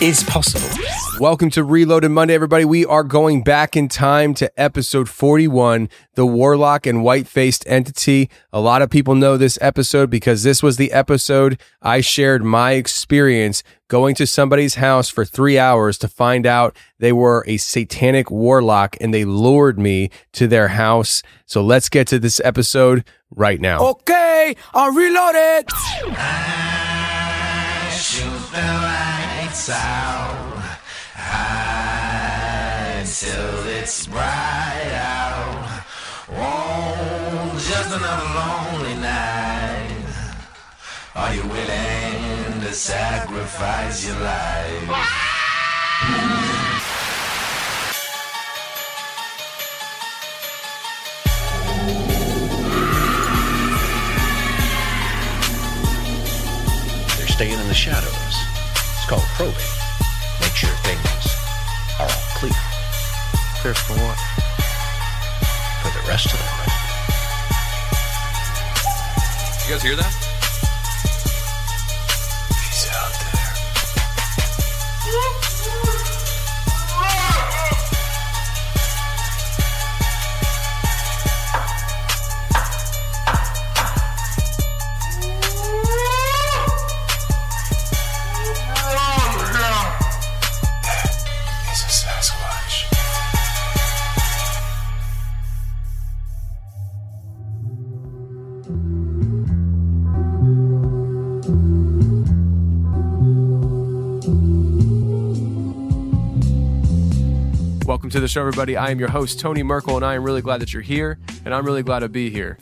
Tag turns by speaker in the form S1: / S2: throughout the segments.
S1: is possible.
S2: Welcome to Reloaded Monday, everybody. We are going back in time to episode 41, The Warlock and White Faced Entity. A lot of people know this episode because this was the episode I shared my experience going to somebody's house for three hours to find out they were a satanic warlock and they lured me to their house. So let's get to this episode right now.
S3: Okay, I'll reload it.
S4: Lights out till it's bright out. Oh, just another lonely night. Are you willing to sacrifice your life?
S5: They're staying in the shadows. It's called probing. Make sure things are all clear.
S2: Clear for what?
S5: For the rest of the them.
S6: You guys hear that?
S2: He's out there. Welcome to the show, everybody. I am your host, Tony Merkel, and I am really glad that you're here, and I'm really glad to be here.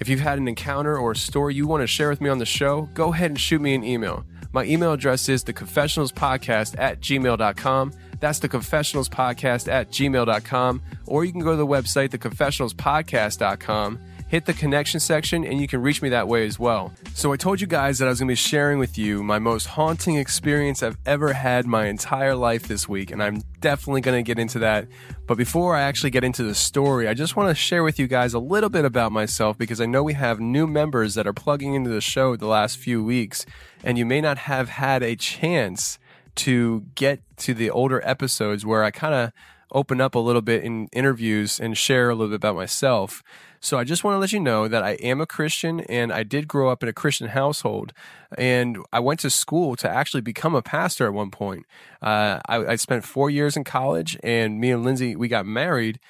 S2: If you've had an encounter or a story you want to share with me on the show, go ahead and shoot me an email. My email address is theconfessionalspodcast at gmail.com. That's theconfessionalspodcast at gmail.com. Or you can go to the website, theconfessionalspodcast.com, hit the connection section, and you can reach me that way as well. So I told you guys that I was going to be sharing with you my most haunting experience I've ever had my entire life this week, and I'm definitely going to get into that. But before I actually get into the story, I just want to share with you guys a little bit about myself because I know we have new members that are plugging into the show the last few weeks, and you may not have had a chance to get to the older episodes where I kind of open up a little bit in interviews and share a little bit about myself. So I just want to let you know that I am a Christian and I did grow up in a Christian household. And I went to school to actually become a pastor at one point. Uh, I, I spent four years in college and me and Lindsay, we got married.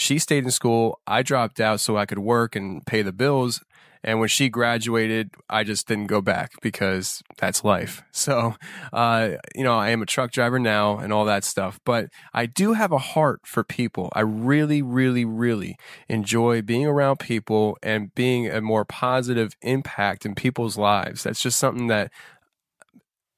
S2: She stayed in school. I dropped out so I could work and pay the bills. And when she graduated, I just didn't go back because that's life. So, uh, you know, I am a truck driver now and all that stuff, but I do have a heart for people. I really, really, really enjoy being around people and being a more positive impact in people's lives. That's just something that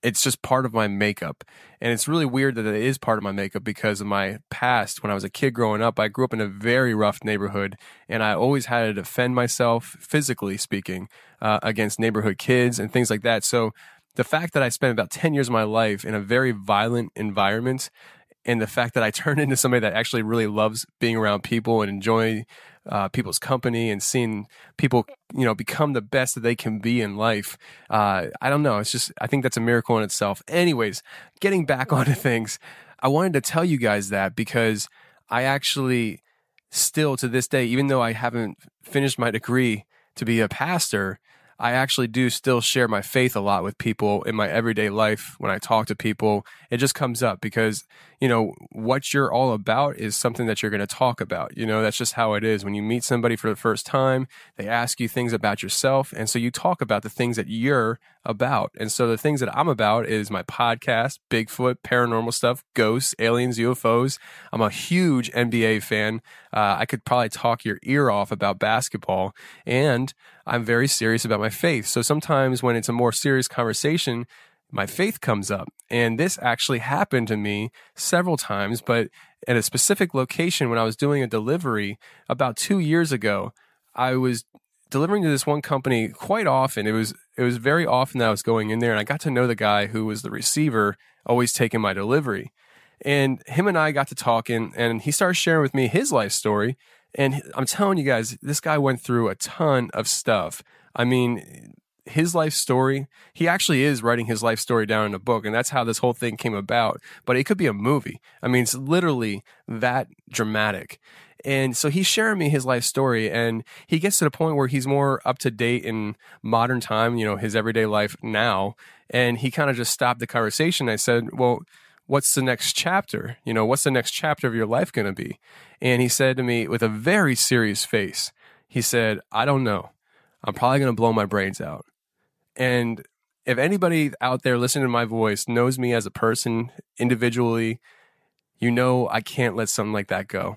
S2: it's just part of my makeup. And it's really weird that it is part of my makeup because of my past. When I was a kid growing up, I grew up in a very rough neighborhood and I always had to defend myself, physically speaking, uh, against neighborhood kids and things like that. So the fact that I spent about 10 years of my life in a very violent environment and the fact that I turned into somebody that actually really loves being around people and enjoy uh, people's company and seeing people, you know, become the best that they can be in life. Uh, I don't know. It's just, I think that's a miracle in itself. Anyways, getting back onto things, I wanted to tell you guys that because I actually still to this day, even though I haven't finished my degree to be a pastor, I actually do still share my faith a lot with people in my everyday life when I talk to people. It just comes up because, you know, what you're all about is something that you're going to talk about. You know, that's just how it is. When you meet somebody for the first time, they ask you things about yourself. And so you talk about the things that you're about. And so the things that I'm about is my podcast, Bigfoot, paranormal stuff, ghosts, aliens, UFOs. I'm a huge NBA fan. Uh, I could probably talk your ear off about basketball. And I'm very serious about my faith. So sometimes when it's a more serious conversation, my faith comes up. And this actually happened to me several times, but at a specific location when I was doing a delivery about two years ago. I was delivering to this one company quite often. It was it was very often that I was going in there, and I got to know the guy who was the receiver, always taking my delivery. And him and I got to talking, and he started sharing with me his life story. And I'm telling you guys, this guy went through a ton of stuff. I mean, his life story, he actually is writing his life story down in a book, and that's how this whole thing came about. But it could be a movie. I mean, it's literally that dramatic. And so he's sharing me his life story, and he gets to the point where he's more up to date in modern time, you know, his everyday life now. And he kind of just stopped the conversation. I said, Well, what's the next chapter? You know, what's the next chapter of your life going to be? And he said to me with a very serious face, he said, I don't know. I'm probably going to blow my brains out. And if anybody out there listening to my voice knows me as a person individually, you know I can't let something like that go.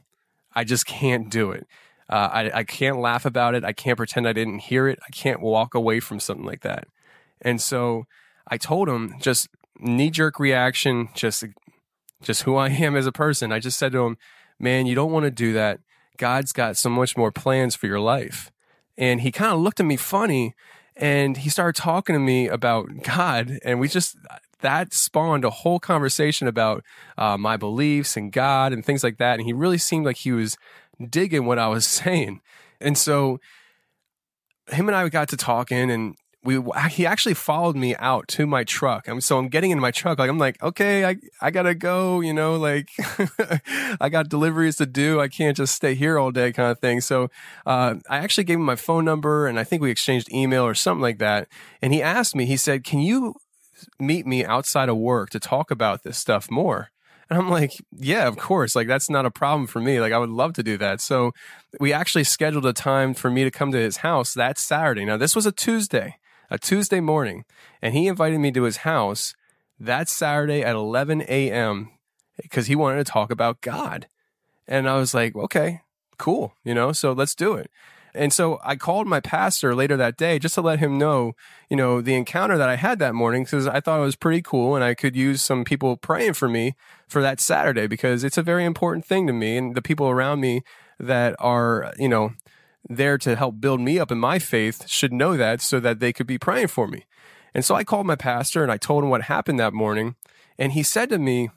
S2: I just can't do it. Uh, I, I can't laugh about it. I can't pretend I didn't hear it. I can't walk away from something like that. And so I told him just knee jerk reaction, just just who I am as a person. I just said to him, "Man, you don't want to do that. God's got so much more plans for your life." And he kind of looked at me funny and he started talking to me about God and we just that spawned a whole conversation about uh, my beliefs and God and things like that. And he really seemed like he was digging what I was saying. And so him and I got to talking and we he actually followed me out to my truck. I'm so I'm getting in my truck like I'm like okay I I gotta go you know like I got deliveries to do I can't just stay here all day kind of thing. So uh, I actually gave him my phone number and I think we exchanged email or something like that. And he asked me he said can you meet me outside of work to talk about this stuff more? And I'm like, yeah, of course. Like, that's not a problem for me. Like, I would love to do that. So, we actually scheduled a time for me to come to his house that Saturday. Now, this was a Tuesday a Tuesday morning, and he invited me to his house that Saturday at 11 a.m. because he wanted to talk about God. And I was like, okay, cool, you know, so let's do it. And so I called my pastor later that day just to let him know, you know, the encounter that I had that morning because I thought it was pretty cool and I could use some people praying for me for that Saturday because it's a very important thing to me and the people around me that are, you know, there to help build me up in my faith should know that so that they could be praying for me. And so I called my pastor and I told him what happened that morning. And he said to me,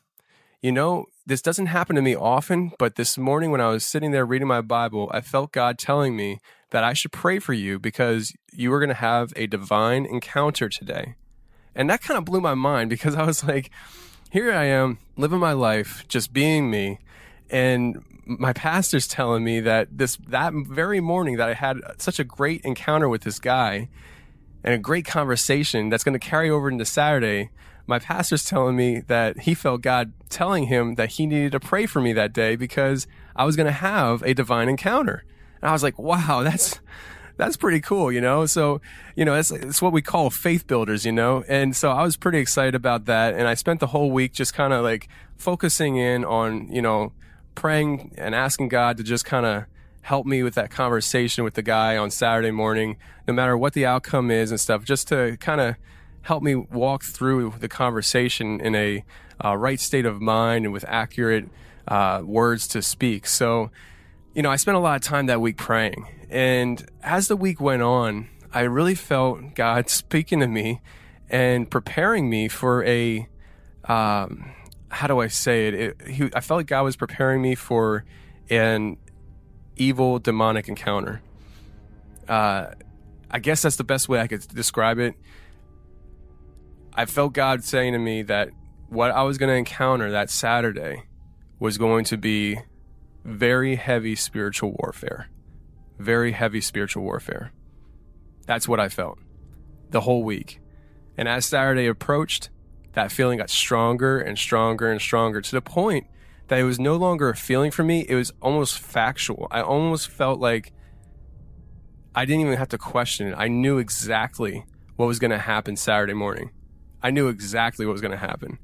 S2: You know, this doesn't happen to me often, but this morning when I was sitting there reading my Bible, I felt God telling me that I should pray for you because you were going to have a divine encounter today. And that kind of blew my mind because I was like, here I am living my life, just being me. And my pastor's telling me that this that very morning that I had such a great encounter with this guy and a great conversation that's going to carry over into Saturday. My pastor's telling me that he felt God telling him that he needed to pray for me that day because I was going to have a divine encounter. And I was like, wow, that's that's pretty cool, you know? So, you know, it's, it's what we call faith builders, you know? And so I was pretty excited about that. And I spent the whole week just kind of like focusing in on, you know, praying and asking God to just kind of help me with that conversation with the guy on Saturday morning, no matter what the outcome is and stuff, just to kind of help me walk through the conversation in a uh, right state of mind and with accurate uh, words to speak. So, you know, I spent a lot of time that week praying. And as the week went on, I really felt God speaking to me and preparing me for a, um, how do I say it? it he, I felt like God was preparing me for an evil demonic encounter. Uh, I guess that's the best way I could describe it. I felt God saying to me that what I was going to encounter that Saturday was going to be very heavy spiritual warfare. Very heavy spiritual warfare. That's what I felt the whole week. And as Saturday approached, that feeling got stronger and stronger and stronger to the point that it was no longer a feeling for me. It was almost factual. I almost felt like I didn't even have to question it. I knew exactly what was going to happen Saturday morning. I knew exactly what was going to happen.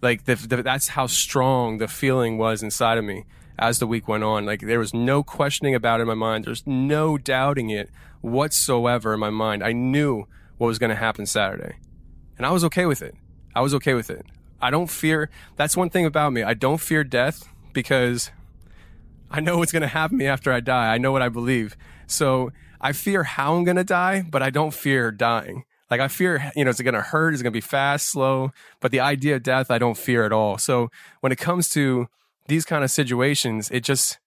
S2: Like the, the, that's how strong the feeling was inside of me as the week went on. Like there was no questioning about it in my mind. There's no doubting it whatsoever in my mind. I knew what was going to happen Saturday, and I was okay with it. I was okay with it. I don't fear. That's one thing about me. I don't fear death because I know what's going to happen to me after I die. I know what I believe. So I fear how I'm going to die, but I don't fear dying. Like I fear, you know, is it going to hurt? Is it going to be fast, slow? But the idea of death, I don't fear at all. So when it comes to these kind of situations, it just,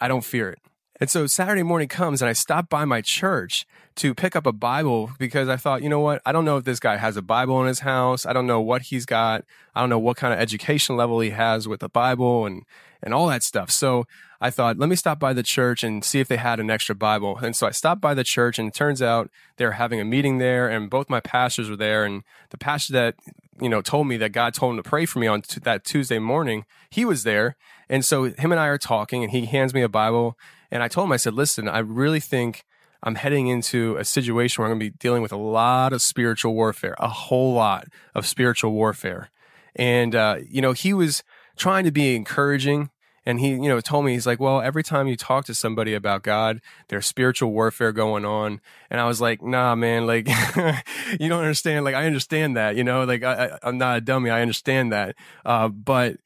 S2: I don't fear it. And so Saturday morning comes and I stop by my church to pick up a Bible because I thought, you know what? I don't know if this guy has a Bible in his house. I don't know what he's got. I don't know what kind of education level he has with the Bible and, and all that stuff. So I thought, let me stop by the church and see if they had an extra Bible. And so I stopped by the church and it turns out they're having a meeting there and both my pastors were there. And the pastor that, you know, told me that God told him to pray for me on t- that Tuesday morning, he was there. And so him and I are talking and he hands me a Bible. And I told him, I said, listen, I really think I'm heading into a situation where I'm going to be dealing with a lot of spiritual warfare, a whole lot of spiritual warfare. And, uh, you know, he was trying to be encouraging. And he, you know, told me, he's like, well, every time you talk to somebody about God, there's spiritual warfare going on. And I was like, nah, man, like, you don't understand. Like, I understand that, you know, like, I, am not a dummy. I understand that. Uh, but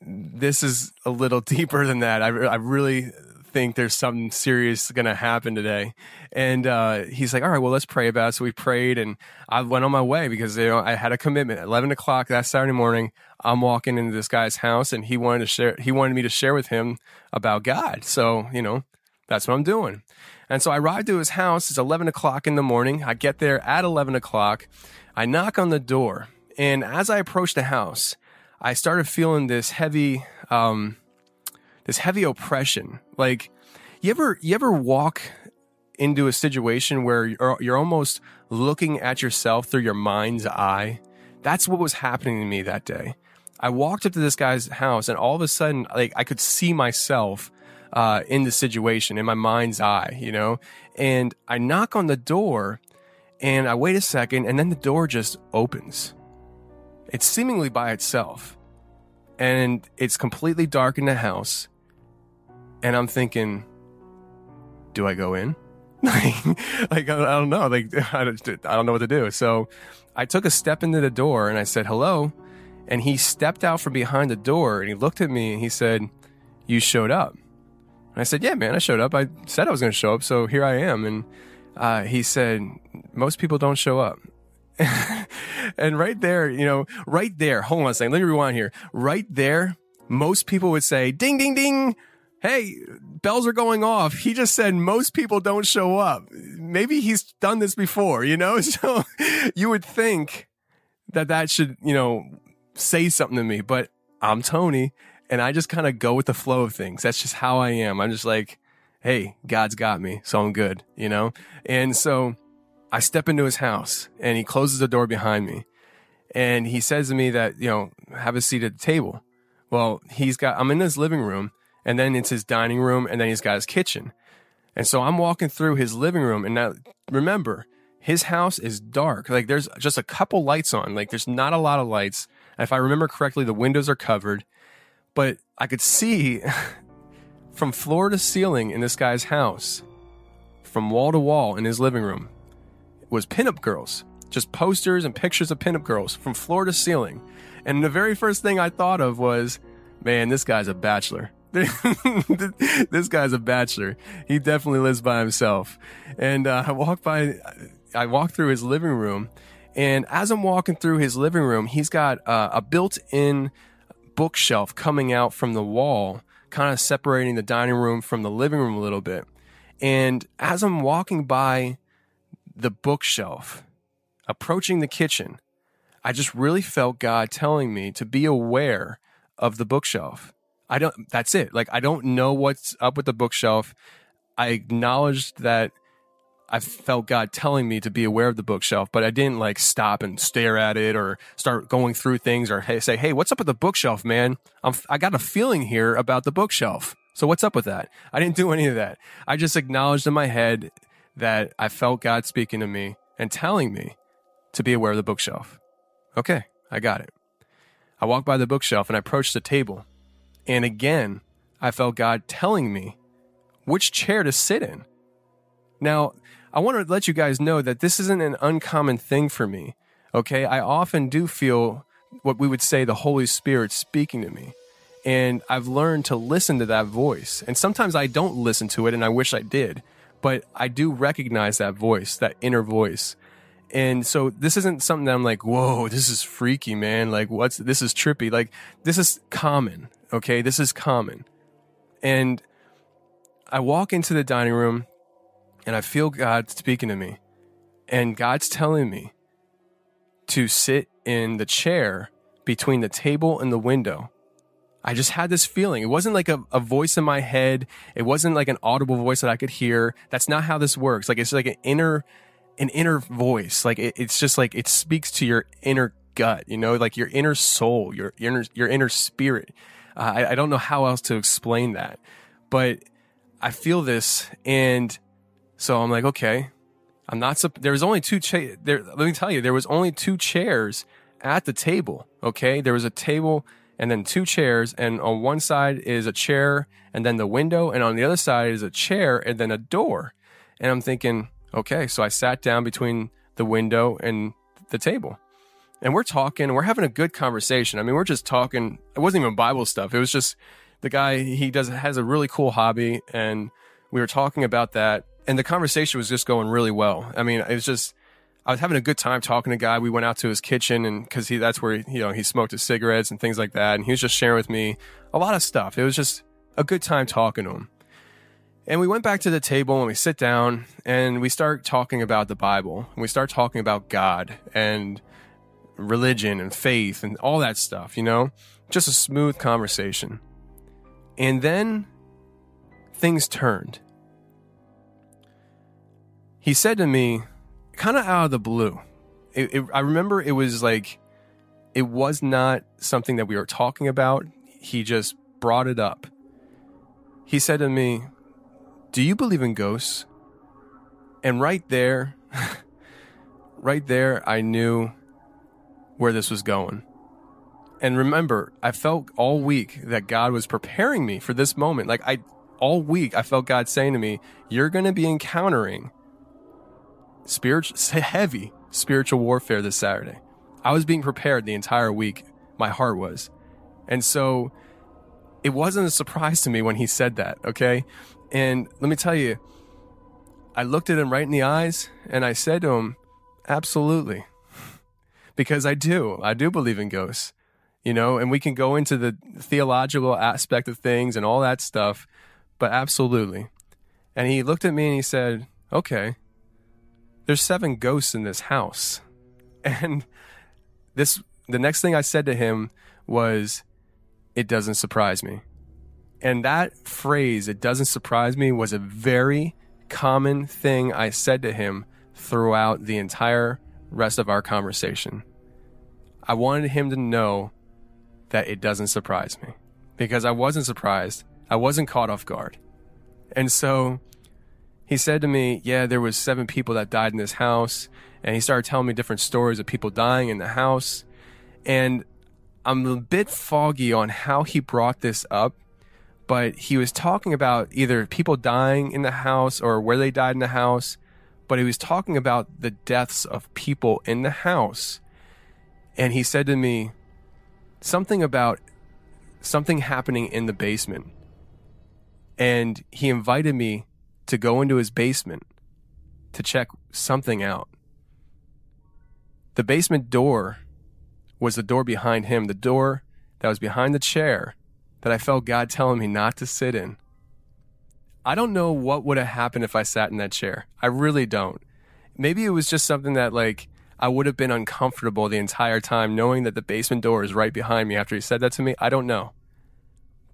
S2: this is a little deeper than that. I, I really think there's something serious going to happen today. And uh, he's like, all right, well, let's pray about it. So we prayed and I went on my way because you know, I had a commitment. At 11 o'clock that Saturday morning, I'm walking into this guy's house and he wanted to share, he wanted me to share with him about God. So, you know, that's what I'm doing. And so I ride to his house. It's 11 o'clock in the morning. I get there at 11 o'clock. I knock on the door. And as I approach the house, I started feeling this heavy, um, this heavy oppression. Like you ever you ever walk into a situation where you're, you're almost looking at yourself through your mind's eye. That's what was happening to me that day. I walked up to this guy's house and all of a sudden like I could see myself uh, in the situation in my mind's eye, you know? And I knock on the door and I wait a second and then the door just opens. It's seemingly by itself. And it's completely dark in the house and I'm thinking, do I go in? like, I don't know. Like, I don't know what to do. So I took a step into the door and I said, hello. And he stepped out from behind the door and he looked at me and he said, you showed up. And I said, yeah, man, I showed up. I said I was going to show up. So here I am. And uh, he said, most people don't show up. and right there, you know, right there, hold on a second. Let me rewind here. Right there, most people would say, ding, ding, ding hey, bells are going off. He just said most people don't show up. Maybe he's done this before, you know? So you would think that that should, you know, say something to me, but I'm Tony and I just kind of go with the flow of things. That's just how I am. I'm just like, hey, God's got me, so I'm good, you know? And so I step into his house and he closes the door behind me. And he says to me that, you know, have a seat at the table. Well, he's got, I'm in his living room and then it's his dining room, and then he's got his kitchen. And so I'm walking through his living room, and now remember, his house is dark. Like there's just a couple lights on. Like there's not a lot of lights. If I remember correctly, the windows are covered, but I could see from floor to ceiling in this guy's house, from wall to wall in his living room, was pinup girls. Just posters and pictures of pinup girls from floor to ceiling. And the very first thing I thought of was, man, this guy's a bachelor. this guy's a bachelor. He definitely lives by himself. And uh, I walk by, I walk through his living room, and as I'm walking through his living room, he's got uh, a built-in bookshelf coming out from the wall, kind of separating the dining room from the living room a little bit. And as I'm walking by the bookshelf, approaching the kitchen, I just really felt God telling me to be aware of the bookshelf. I don't, that's it. Like, I don't know what's up with the bookshelf. I acknowledged that I felt God telling me to be aware of the bookshelf, but I didn't like stop and stare at it or start going through things or hey, say, Hey, what's up with the bookshelf, man? I'm, I got a feeling here about the bookshelf. So what's up with that? I didn't do any of that. I just acknowledged in my head that I felt God speaking to me and telling me to be aware of the bookshelf. Okay, I got it. I walked by the bookshelf and I approached the table and again, I felt God telling me which chair to sit in. Now, I want to let you guys know that this isn't an uncommon thing for me. Okay. I often do feel what we would say the Holy Spirit speaking to me. And I've learned to listen to that voice. And sometimes I don't listen to it and I wish I did, but I do recognize that voice, that inner voice. And so this isn't something that I'm like, whoa, this is freaky, man. Like, what's this is trippy. Like, this is common. Okay. This is common. And I walk into the dining room and I feel God speaking to me. And God's telling me to sit in the chair between the table and the window. I just had this feeling. It wasn't like a, a voice in my head. It wasn't like an audible voice that I could hear. That's not how this works. Like it's like an inner, an inner voice. Like it, it's just like it speaks to your inner gut, you know, like your inner soul, your inner, your inner spirit. Uh, I, I don't know how else to explain that, but I feel this. And so I'm like, okay, I'm not, there was only two, cha- there, let me tell you, there was only two chairs at the table. Okay. There was a table and then two chairs. And on one side is a chair and then the window. And on the other side is a chair and then a door. And I'm thinking, okay. So I sat down between the window and the table. And we're talking, we're having a good conversation. I mean, we're just talking. It wasn't even Bible stuff. It was just the guy, he does, has a really cool hobby. And we were talking about that. And the conversation was just going really well. I mean, it was just, I was having a good time talking to a guy. We went out to his kitchen and because he that's where you know he smoked his cigarettes and things like that. And he was just sharing with me a lot of stuff. It was just a good time talking to him. And we went back to the table and we sit down and we start talking about the Bible. And we start talking about God and religion and faith and all that stuff, you know? Just a smooth conversation. And then things turned. He said to me, kind of out of the blue. It, it, I remember it was like, it was not something that we were talking about. He just brought it up. He said to me, Do you believe in ghosts? And right there, right there, I knew where this was going. And remember, I felt all week that God was preparing me for this moment. Like I, all week, I felt God saying to me, You're going to be encountering spiritual, heavy spiritual warfare this Saturday. I was being prepared the entire week. My heart was. And so it wasn't a surprise to me when he said that. Okay. And let me tell you, I looked at him right in the eyes and I said to him, absolutely. Because I do. I do believe in ghosts, you know, and we can go into the theological aspect of things and all that stuff, but absolutely. And he looked at me and he said, okay there's seven ghosts in this house. And this, the next thing I said to him was, it doesn't surprise me. And that phrase, it doesn't surprise me, was a very common thing I said to him throughout the entire rest of our conversation. I wanted him to know that it doesn't surprise me because I wasn't surprised. I wasn't caught off guard. And so he said to me, "Yeah, there was seven people that died in this house," and he started telling me different stories of people dying in the house, and I'm a bit foggy on how he brought this up, but he was talking about either people dying in the house or where they died in the house, but he was talking about the deaths of people in the house, and he said to me something about something happening in the basement, and he invited me to go into his basement to check something out. The basement door was the door behind him, the door that was behind the chair that I felt God telling me not to sit in. I don't know what would have happened if I sat in that chair. I really don't. Maybe it was just something that, like, I would have been uncomfortable the entire time knowing that the basement door is right behind me after he said that to me. I don't know.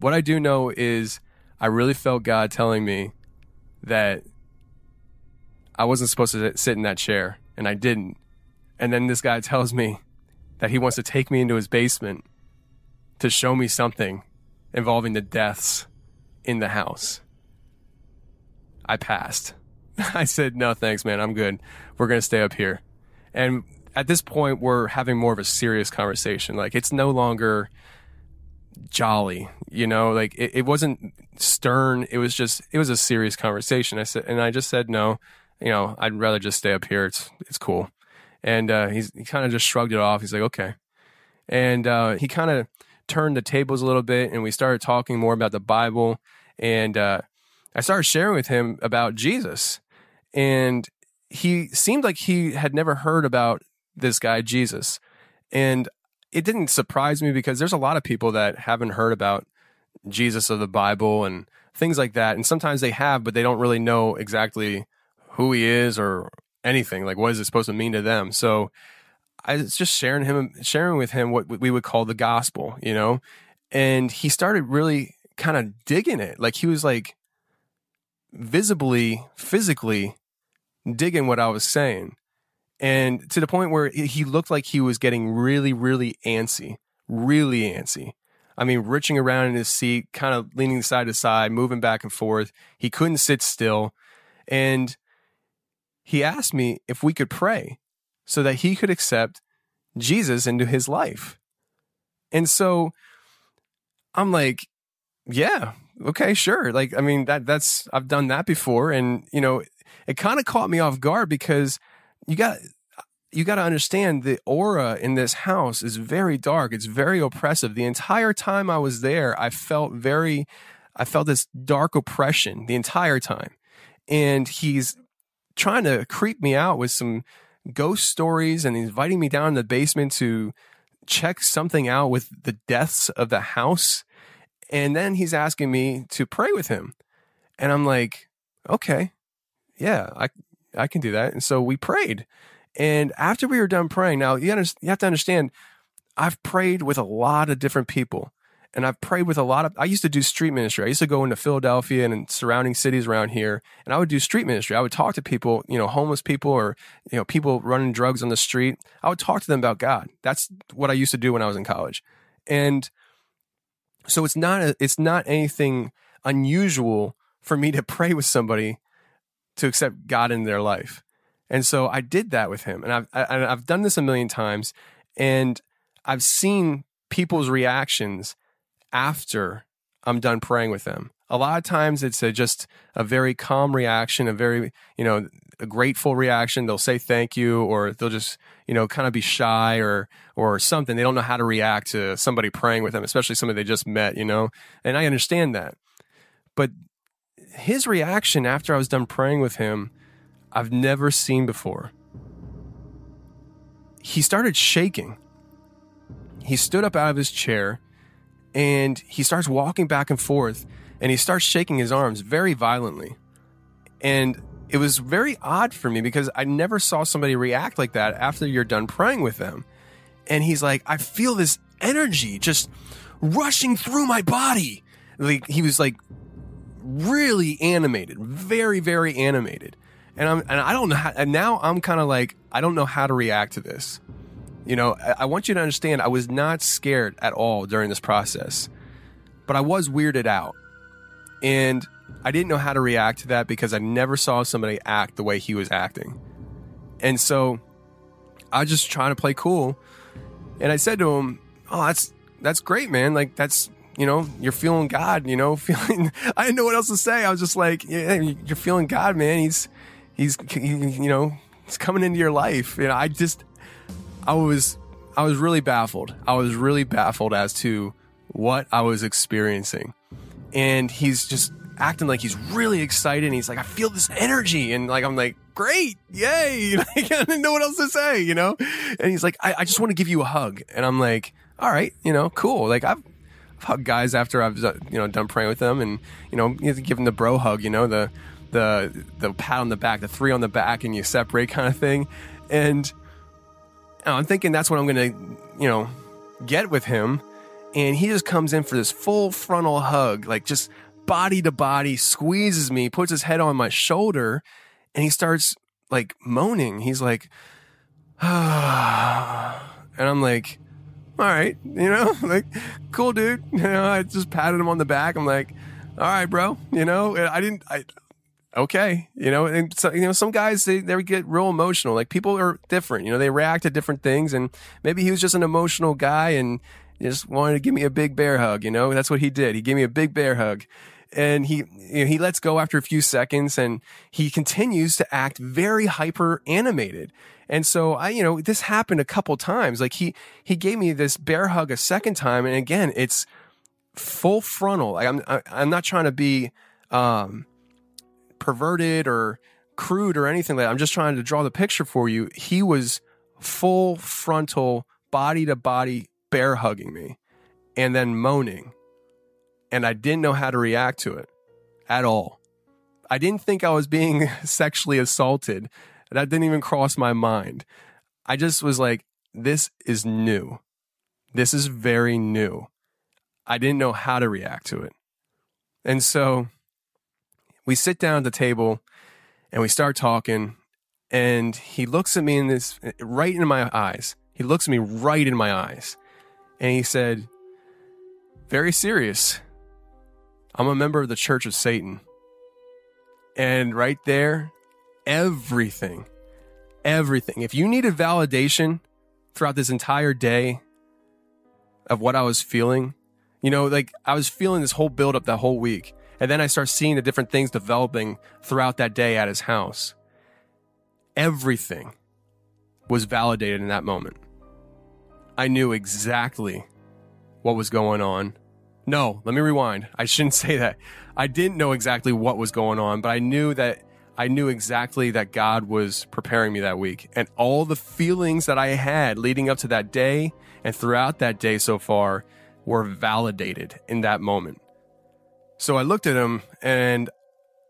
S2: What I do know is I really felt God telling me that I wasn't supposed to sit in that chair and I didn't. And then this guy tells me that he wants to take me into his basement to show me something involving the deaths in the house. I passed. I said, no, thanks, man. I'm good. We're going to stay up here. And at this point, we're having more of a serious conversation. Like, it's no longer jolly, you know, like it, it wasn't stern. It was just, it was a serious conversation. I said, and I just said, no, you know, I'd rather just stay up here. It's, it's cool. And, uh, he's, he kind of just shrugged it off. He's like, okay. And, uh, he kind of turned the tables a little bit and we started talking more about the Bible. And uh, I started sharing with him about Jesus. And he seemed like he had never heard about this guy, Jesus. And it didn't surprise me because there's a lot of people that haven't heard about Jesus of the Bible and things like that. And sometimes they have, but they don't really know exactly who he is or anything. Like, what is it supposed to mean to them? So I was just sharing him, sharing with him what we would call the gospel, you know? And he started really kind of digging it. Like, he was like visibly, physically digging what I was saying. And to the point where he looked like he was getting really, really antsy, really antsy. I mean, reaching around in his seat, kind of leaning side to side, moving back and forth. He couldn't sit still. And he asked me if we could pray so that he could accept Jesus into his life. And so I'm like, yeah, okay, sure. Like, I mean, that that's I've done that before. And, you know, it kind of caught me off guard because you got you got to understand the aura in this house is very dark. It's very oppressive. The entire time I was there, I felt very, I felt this dark oppression the entire time. And he's trying to creep me out with some ghost stories and inviting me down in the basement to check something out with the deaths of the house. And then he's asking me to pray with him. And I'm like, okay, yeah, I, I can do that. And so we prayed. And after we were done praying, now you, you have to understand, I've prayed with a lot of different people. And I've prayed with a lot of, I used to do street ministry. I used to go into Philadelphia and surrounding cities around here, and I would do street ministry. I would talk to people, you know, homeless people or, you know, people running drugs on the street. I would talk to them about God. That's what I used to do when I was in college. And so it's not, a, it's not anything unusual for me to pray with somebody to accept God in their life. And so I did that with him, and I've I, I've done this a million times, and I've seen people's reactions after I'm done praying with them. A lot of times it's a, just a very calm reaction, a very you know a grateful reaction. They'll say thank you, or they'll just you know kind of be shy or or something. They don't know how to react to somebody praying with them, especially somebody they just met. You know, and I understand that, but his reaction after I was done praying with him I've never seen before. He started shaking. He stood up out of his chair and he starts walking back and forth and he starts shaking his arms very violently. And it was very odd for me because I never saw somebody react like that after you're done praying with them. And he's like, I feel this energy just rushing through my body. Like he was like really animated, very, very animated and I'm and I don't know how, and now I'm kind of like I don't know how to react to this. You know, I, want you to understand I was not scared at all during this process, but I was weirded out, and I didn't know how to react to that because I never saw somebody act the way he was acting, and so I was just trying to play cool, and I said to him, "Oh, that's that's great, man. Like that's." You know, you're feeling God. You know, feeling. I didn't know what else to say. I was just like, "Yeah, you're feeling God, man. He's he's you know he's coming into your life. You know, I just I was I was really baffled. I was really baffled as to what I was experiencing, and he's just acting like he's really excited. And he's like, I feel this energy, and like I'm like, great, yay! Like, I didn't know what else to say, you know. And he's like, I, I just want to give you a hug, and I'm like, all right, you know, cool. Like I've hugged guys after I've you know done praying with them, and you know, you give them the bro hug, you know, the the the pat on the back, the three on the back, and you separate kind of thing. And I'm thinking that's what I'm gonna, you know, get with him. And he just comes in for this full frontal hug, like just body to body, squeezes me, puts his head on my shoulder, and he starts like moaning. He's like, ah. and I'm like, all right, you know, like, cool, dude. You know, I just patted him on the back. I'm like, all right, bro. You know, I didn't, I, okay you know and so, you know some guys they, they get real emotional. Like people are different you know they react to different things and maybe he was just an emotional guy and just wanted to give me a big bear hug you know? That's what he did. He gave me a big bear hug. And he you know, he lets go after a few seconds and he continues to act very hyper animated. And so i you know this happened a couple times. Like he he gave me this bear hug a second time and again it's full frontal. Like i'm I- i'm not trying to be um perverted or crude or anything like that i'm just trying to draw the picture for you he was full frontal body to body bear hugging me and then moaning and I didn't know how to react to it at all. I didn't think I was being sexually assaulted. That didn't even cross my mind. I just was like, this is new. This is very new. I didn't know how to react to it. And so we sit down at the table and we start talking. And he looks at me in this, right in my eyes. He looks at me right in my eyes. And he said, very serious. I'm a member of the Church of Satan. And right there, everything, everything. If you needed validation throughout this entire day of what I was feeling, you know, like I was feeling this whole buildup that whole week. And then I start seeing the different things developing throughout that day at his house. Everything was validated in that moment. I knew exactly what was going on. No, let me rewind. I shouldn't say that. I didn't know exactly what was going on, but I knew that I knew exactly that God was preparing me that week. And all the feelings that I had leading up to that day and throughout that day so far were validated in that moment. So I looked at him and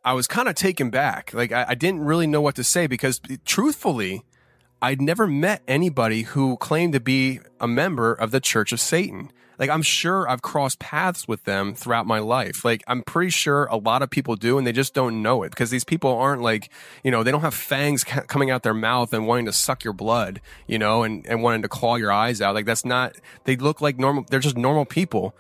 S2: I was kind of taken back. Like I, I didn't really know what to say because truthfully, I'd never met anybody who claimed to be a member of the Church of Satan. Like, I'm sure I've crossed paths with them throughout my life. Like, I'm pretty sure a lot of people do, and they just don't know it because these people aren't like, you know, they don't have fangs ca- coming out their mouth and wanting to suck your blood, you know, and, and wanting to claw your eyes out. Like, that's not, they look like normal, they're just normal people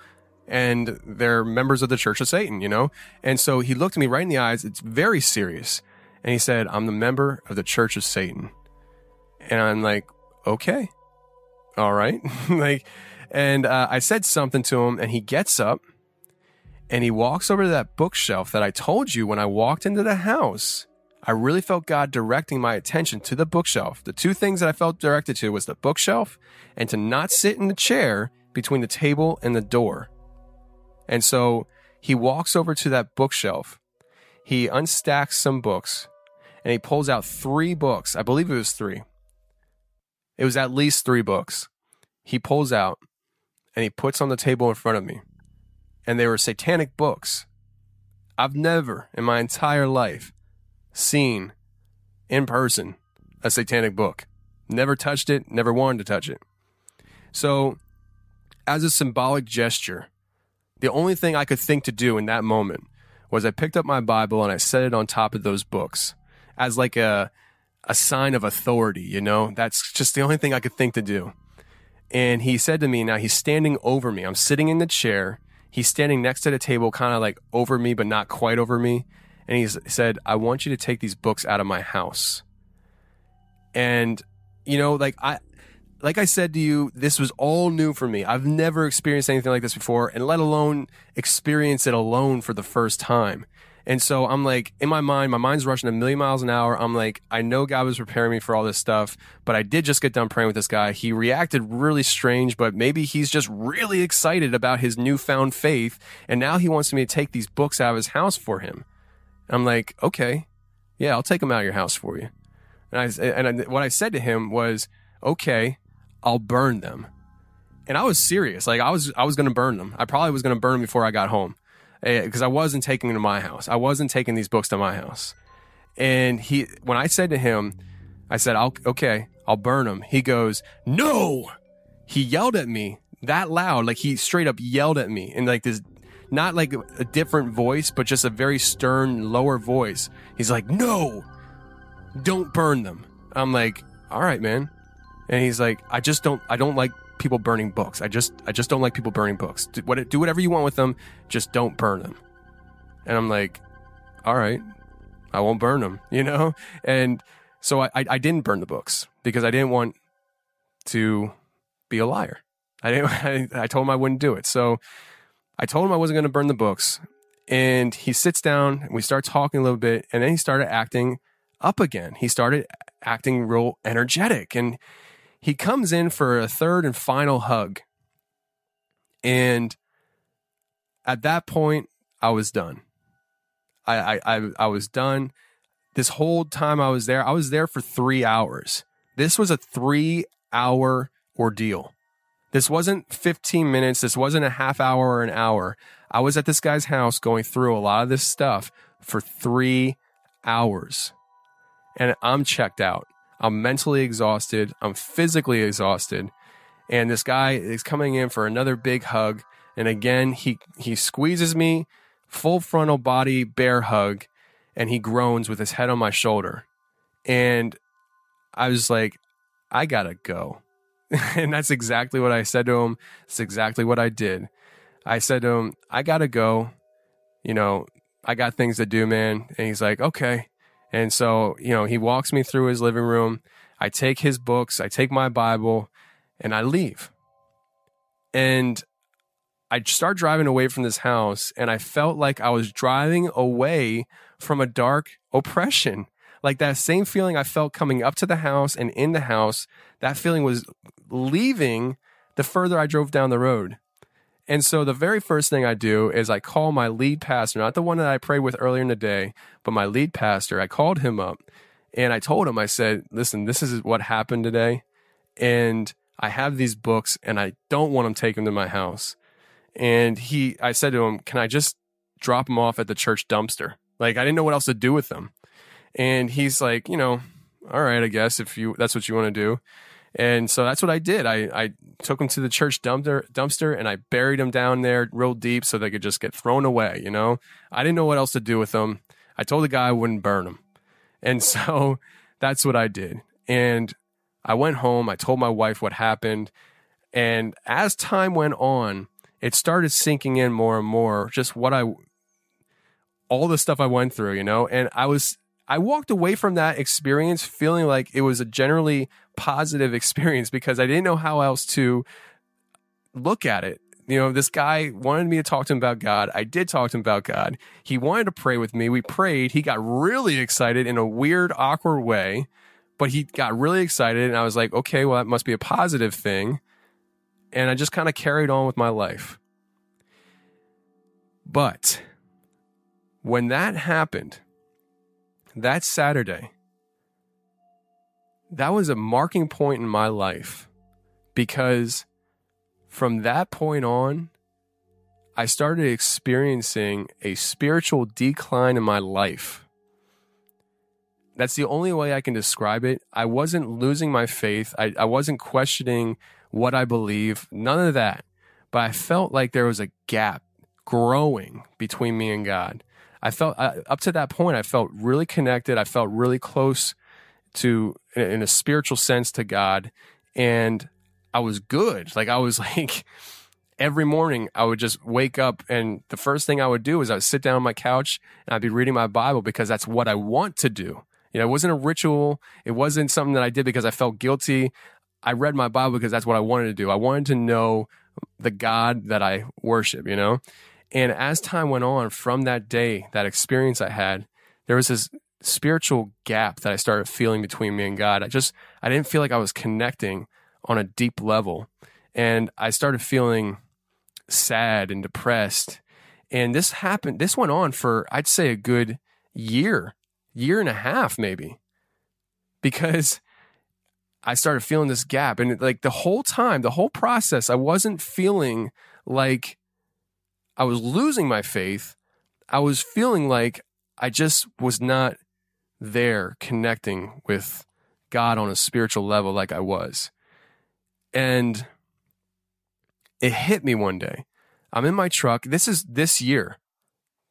S2: and they're members of the Church of Satan, you know? And so he looked at me right in the eyes. It's very serious. And he said, I'm the member of the Church of Satan. And I'm like, okay, all right. like, and uh, I said something to him, and he gets up and he walks over to that bookshelf that I told you when I walked into the house. I really felt God directing my attention to the bookshelf. The two things that I felt directed to was the bookshelf and to not sit in the chair between the table and the door. And so he walks over to that bookshelf. He unstacks some books and he pulls out three books. I believe it was three. It was at least three books. He pulls out and he puts on the table in front of me. And they were satanic books. I've never in my entire life seen in person a satanic book. Never touched it, never wanted to touch it. So, as a symbolic gesture, the only thing I could think to do in that moment was I picked up my Bible and I set it on top of those books as like a a sign of authority, you know? That's just the only thing I could think to do. And he said to me, now he's standing over me. I'm sitting in the chair. He's standing next to the table, kind of like over me, but not quite over me. And he said, I want you to take these books out of my house. And, you know, like I, like I said to you, this was all new for me. I've never experienced anything like this before, and let alone experience it alone for the first time. And so I'm like, in my mind, my mind's rushing a million miles an hour. I'm like, I know God was preparing me for all this stuff, but I did just get done praying with this guy. He reacted really strange, but maybe he's just really excited about his newfound faith. And now he wants me to take these books out of his house for him. I'm like, okay, yeah, I'll take them out of your house for you. And I, and I, what I said to him was, okay, I'll burn them. And I was serious. Like I was, I was going to burn them. I probably was going to burn them before I got home eh, because I wasn't taking them to my house. I wasn't taking these books to my house. And he, when I said to him, I said, I'll, okay, I'll burn them. He goes, no. He yelled at me that loud. Like he straight up yelled at me in like this, not like a different voice, but just a very stern, lower voice. He's like, no, don't burn them. I'm like, all right, man. And he's like, I just don't, I don't like people burning books. I just, I just don't like people burning books. Do, what, do whatever you want with them, just don't burn them. And I'm like, all right, I won't burn them, you know? And so I, I, I didn't burn the books because I didn't want to be a liar. I didn't, I, I told him I wouldn't do it. So I told him I wasn't going to burn the books. And he sits down and we start talking a little bit. And then he started acting up again. He started acting real energetic. And he comes in for a third and final hug. And at that point, I was done. I, I, I, I was done. This whole time I was there, I was there for three hours. This was a three hour ordeal. This wasn't 15 minutes. This wasn't a half hour or an hour. I was at this guy's house going through a lot of this stuff for three hours. And I'm checked out. I'm mentally exhausted. I'm physically exhausted. And this guy is coming in for another big hug. And again, he, he squeezes me, full frontal body, bear hug, and he groans with his head on my shoulder. And I was like, I gotta go. and that's exactly what I said to him. It's exactly what I did. I said to him, I gotta go. You know, I got things to do, man. And he's like, okay. And so, you know, he walks me through his living room. I take his books, I take my Bible, and I leave. And I start driving away from this house, and I felt like I was driving away from a dark oppression. Like that same feeling I felt coming up to the house and in the house, that feeling was leaving the further I drove down the road. And so the very first thing I do is I call my lead pastor, not the one that I prayed with earlier in the day, but my lead pastor. I called him up and I told him, I said, listen, this is what happened today. And I have these books and I don't want them taken to my house. And he, I said to him, can I just drop them off at the church dumpster? Like I didn't know what else to do with them. And he's like, you know, all right, I guess if you, that's what you want to do. And so that's what I did. I, I took them to the church dumpster, dumpster and I buried them down there real deep so they could just get thrown away. You know, I didn't know what else to do with them. I told the guy I wouldn't burn them. And so that's what I did. And I went home. I told my wife what happened. And as time went on, it started sinking in more and more just what I, all the stuff I went through, you know, and I was, I walked away from that experience feeling like it was a generally positive experience because I didn't know how else to look at it. You know, this guy wanted me to talk to him about God. I did talk to him about God. He wanted to pray with me. We prayed. He got really excited in a weird, awkward way, but he got really excited. And I was like, okay, well, that must be a positive thing. And I just kind of carried on with my life. But when that happened, that Saturday, that was a marking point in my life because from that point on, I started experiencing a spiritual decline in my life. That's the only way I can describe it. I wasn't losing my faith. I, I wasn't questioning what I believe, none of that. But I felt like there was a gap growing between me and God. I felt up to that point, I felt really connected. I felt really close to, in a spiritual sense, to God, and I was good. Like I was like every morning, I would just wake up, and the first thing I would do is I would sit down on my couch and I'd be reading my Bible because that's what I want to do. You know, it wasn't a ritual. It wasn't something that I did because I felt guilty. I read my Bible because that's what I wanted to do. I wanted to know the God that I worship, you know? And as time went on from that day, that experience I had, there was this spiritual gap that I started feeling between me and God. I just, I didn't feel like I was connecting on a deep level. And I started feeling sad and depressed. And this happened, this went on for, I'd say, a good year, year and a half, maybe, because I started feeling this gap. And like the whole time, the whole process, I wasn't feeling like I was losing my faith. I was feeling like I just was not there connecting with God on a spiritual level like I was. And it hit me one day. I'm in my truck. This is this year,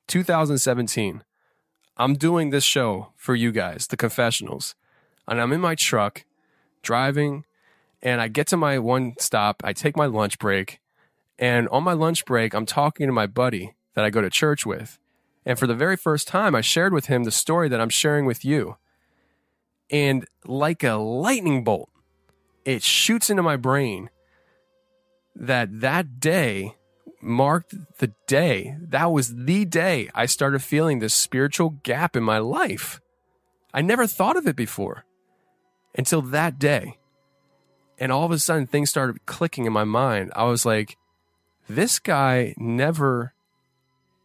S2: 2017. I'm doing this show for you guys, the confessionals. And I'm in my truck driving, and I get to my one stop. I take my lunch break, and on my lunch break, I'm talking to my buddy that I go to church with. And for the very first time, I shared with him the story that I'm sharing with you. And like a lightning bolt, it shoots into my brain that that day marked the day. That was the day I started feeling this spiritual gap in my life. I never thought of it before until that day. And all of a sudden, things started clicking in my mind. I was like, this guy never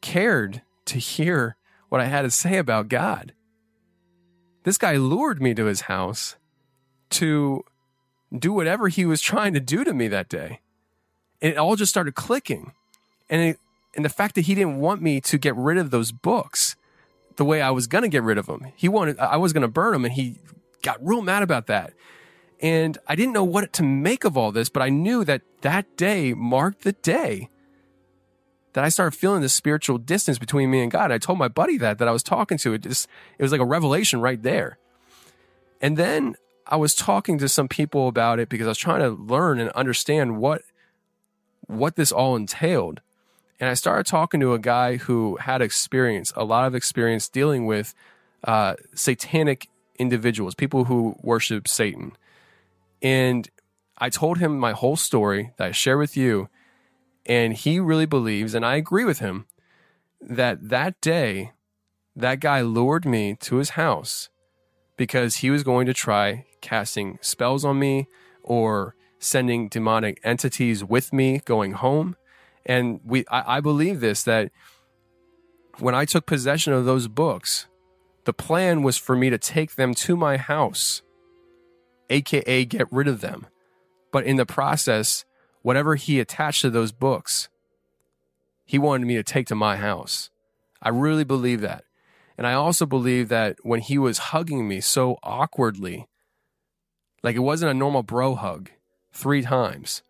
S2: cared to hear what I had to say about God. This guy lured me to his house to do whatever he was trying to do to me that day. And it all just started clicking. And it, and the fact that he didn't want me to get rid of those books the way I was going to get rid of them. He wanted I was going to burn them and he got real mad about that. And I didn't know what to make of all this, but I knew that that day marked the day that I started feeling this spiritual distance between me and God. I told my buddy that that I was talking to. It just it was like a revelation right there. And then I was talking to some people about it because I was trying to learn and understand what what this all entailed. And I started talking to a guy who had experience, a lot of experience dealing with uh, satanic individuals, people who worship Satan. And I told him my whole story that I share with you. And he really believes, and I agree with him, that that day, that guy lured me to his house because he was going to try casting spells on me or sending demonic entities with me going home. And we, I, I believe this that when I took possession of those books, the plan was for me to take them to my house, aka get rid of them. But in the process, whatever he attached to those books, he wanted me to take to my house. I really believe that. And I also believe that when he was hugging me so awkwardly, like it wasn't a normal bro hug three times,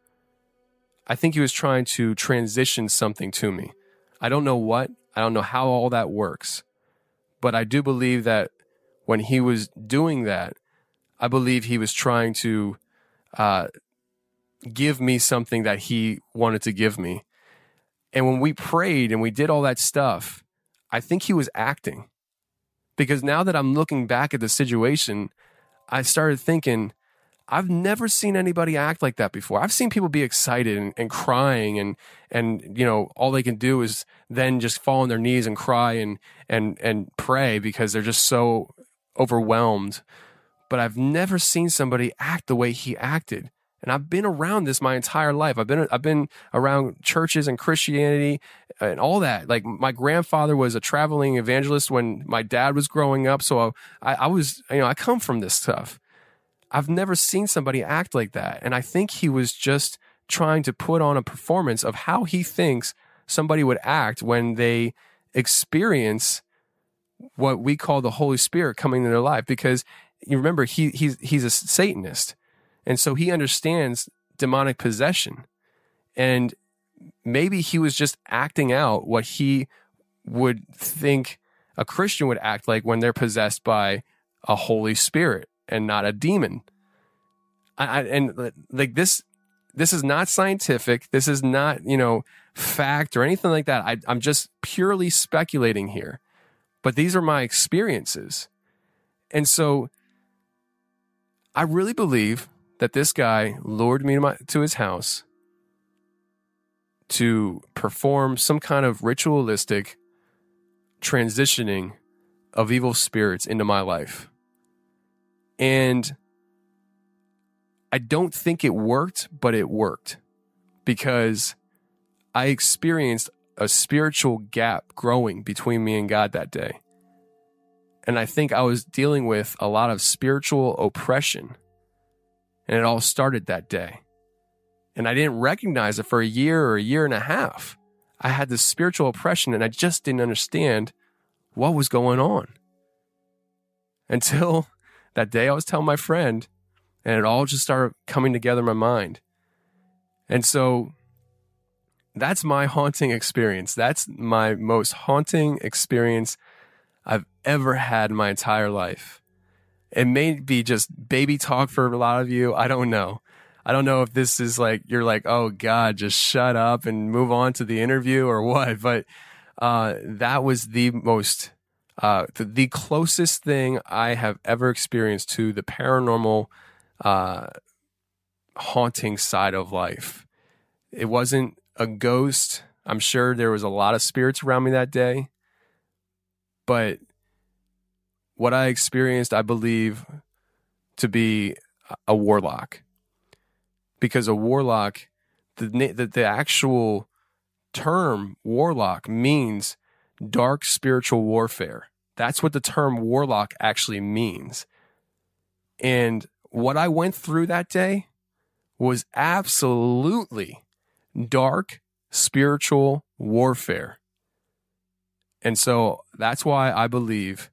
S2: I think he was trying to transition something to me. I don't know what, I don't know how all that works, but I do believe that when he was doing that, I believe he was trying to uh, give me something that he wanted to give me. And when we prayed and we did all that stuff, I think he was acting. Because now that I'm looking back at the situation, I started thinking, I've never seen anybody act like that before. I've seen people be excited and, and, crying and and you know all they can do is then just fall on their knees and cry and and and pray because they're just so overwhelmed. But I've never seen somebody act the way he acted. And I've been around this my entire life. I've been I've been around churches and Christianity and all that. Like my grandfather was a traveling evangelist when my dad was growing up, so I, I was you know I come from this stuff. I've never seen somebody act like that, and I think he was just trying to put on a performance of how he thinks somebody would act when they experience what we call the Holy Spirit coming into their life. Because you remember he he's he's a Satanist and so he understands demonic possession. And maybe he was just acting out what he would think a Christian would act like when they're possessed by a Holy Spirit and not a demon. I, and like this, this is not scientific. This is not, you know, fact or anything like that. I, I'm just purely speculating here. But these are my experiences. And so I really believe that this guy lured me to, my, to his house to perform some kind of ritualistic transitioning of evil spirits into my life. And I don't think it worked, but it worked because I experienced a spiritual gap growing between me and God that day. And I think I was dealing with a lot of spiritual oppression and it all started that day. And I didn't recognize it for a year or a year and a half. I had this spiritual oppression and I just didn't understand what was going on. Until that day I was telling my friend, and it all just started coming together in my mind. And so that's my haunting experience. That's my most haunting experience ever had in my entire life. It may be just baby talk for a lot of you. I don't know. I don't know if this is like you're like, oh God, just shut up and move on to the interview or what. But uh, that was the most, uh, the, the, closest thing I have ever experienced to the paranormal, uh, haunting side of life. It wasn't a ghost. I'm sure there was a lot of spirits around me that day. But what I experienced, I believe, to be a warlock. Because a warlock, the, the, the actual term warlock means dark spiritual warfare. That's what the term warlock actually means. And what I went through that day was absolutely dark spiritual warfare. And so that's why I believe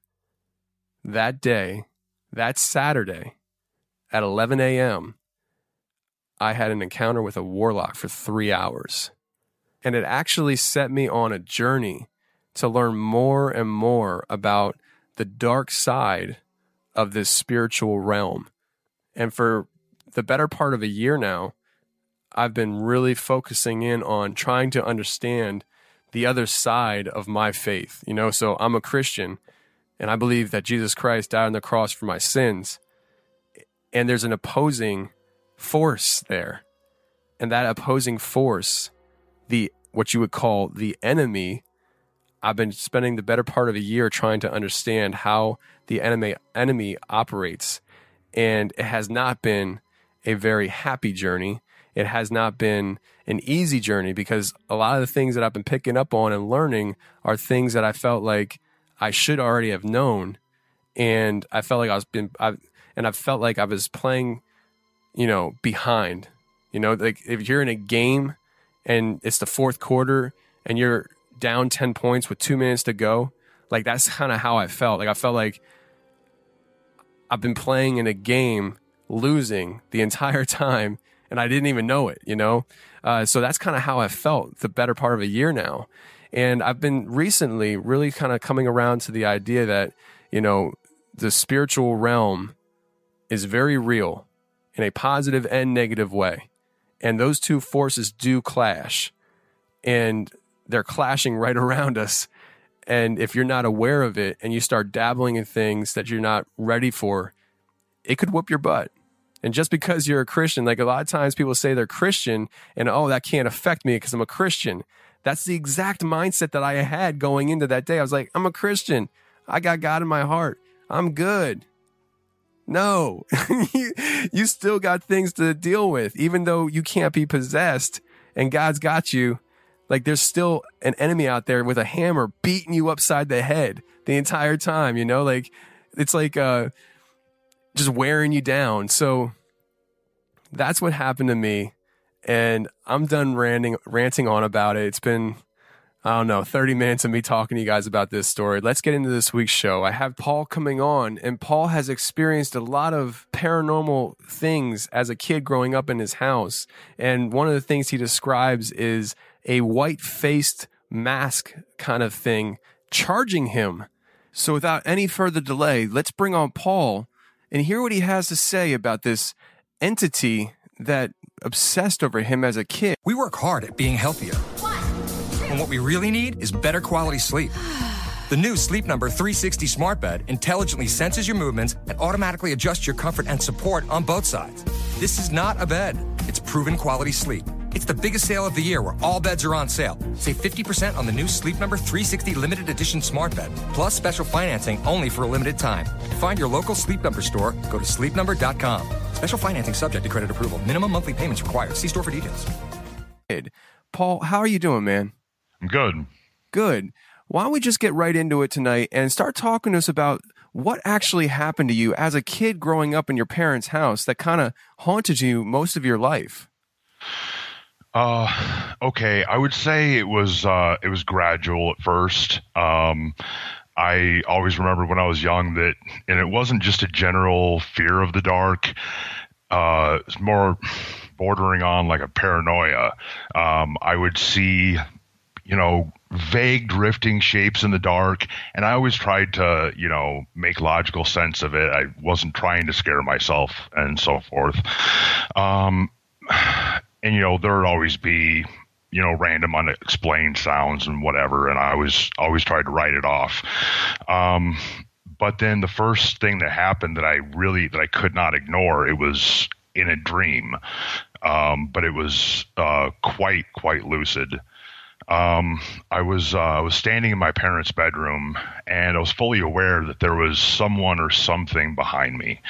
S2: that day, that Saturday at 11 a.m., I had an encounter with a warlock for three hours. And it actually set me on a journey to learn more and more about the dark side of this spiritual realm. And for the better part of a year now, I've been really focusing in on trying to understand the other side of my faith. You know, so I'm a Christian and I believe that Jesus Christ died on the cross for my sins. And there's an opposing force there. And that opposing force, the what you would call the enemy, I've been spending the better part of a year trying to understand how the enemy enemy operates. And it has not been a very happy journey. It has not been an easy journey because a lot of the things that I've been picking up on and learning are things that I felt like I should already have known. And I felt like I was been, I, and I felt like I was playing, you know, behind. You know, like if you're in a game and it's the fourth quarter and you're down 10 points with two minutes to go, like that's kind of how I felt. Like I felt like I've been playing in a game losing the entire time and I didn't even know it, you know? Uh, so that's kind of how I felt the better part of a year now. And I've been recently really kind of coming around to the idea that, you know, the spiritual realm is very real in a positive and negative way. And those two forces do clash. And they're clashing right around us. And if you're not aware of it and you start dabbling in things that you're not ready for, it could whoop your butt. And just because you're a Christian, like a lot of times people say they're Christian and, oh, that can't affect me because I'm a Christian. That's the exact mindset that I had going into that day. I was like, I'm a Christian. I got God in my heart. I'm good. No, you, still got things to deal with, even though you can't be possessed and God's got you. Like there's still an enemy out there with a hammer beating you upside the head the entire time, you know, like it's like, uh, just wearing you down. So that's what happened to me. And I'm done ranting, ranting on about it. It's been, I don't know, 30 minutes of me talking to you guys about this story. Let's get into this week's show. I have Paul coming on, and Paul has experienced a lot of paranormal things as a kid growing up in his house. And one of the things he describes is a white faced mask kind of thing charging him. So without any further delay, let's bring on Paul and hear what he has to say about this entity that obsessed over him as a kid.
S6: We work hard at being healthier. And what we really need is better quality sleep. The new Sleep Number 360 smart bed intelligently senses your movements and automatically adjusts your comfort and support on both sides. This is not a bed, it's proven quality sleep. It's the biggest sale of the year where all beds are on sale. Save 50% on the new Sleep Number 360 limited edition smart bed, plus special financing only for a limited time. To find your local Sleep Number store, go to sleepnumber.com. Special financing subject to credit approval. Minimum monthly payments required. See store for details.
S2: Paul, how are you doing, man?
S7: I'm good.
S2: Good. Why don't we just get right into it tonight and start talking to us about what actually happened to you as a kid growing up in your parents' house that kind of haunted you most of your life?
S7: Uh, okay. I would say it was uh, it was gradual at first. Um, I always remember when I was young that, and it wasn't just a general fear of the dark. Uh, it's more bordering on like a paranoia. Um, I would see, you know, vague drifting shapes in the dark, and I always tried to, you know, make logical sense of it. I wasn't trying to scare myself and so forth. Um, and you know, there'd always be you know random unexplained sounds and whatever and i was always tried to write it off. Um, but then the first thing that happened that i really that i could not ignore it was in a dream. Um, but it was uh, quite quite lucid. Um, I was uh, I was standing in my parents' bedroom, and I was fully aware that there was someone or something behind me,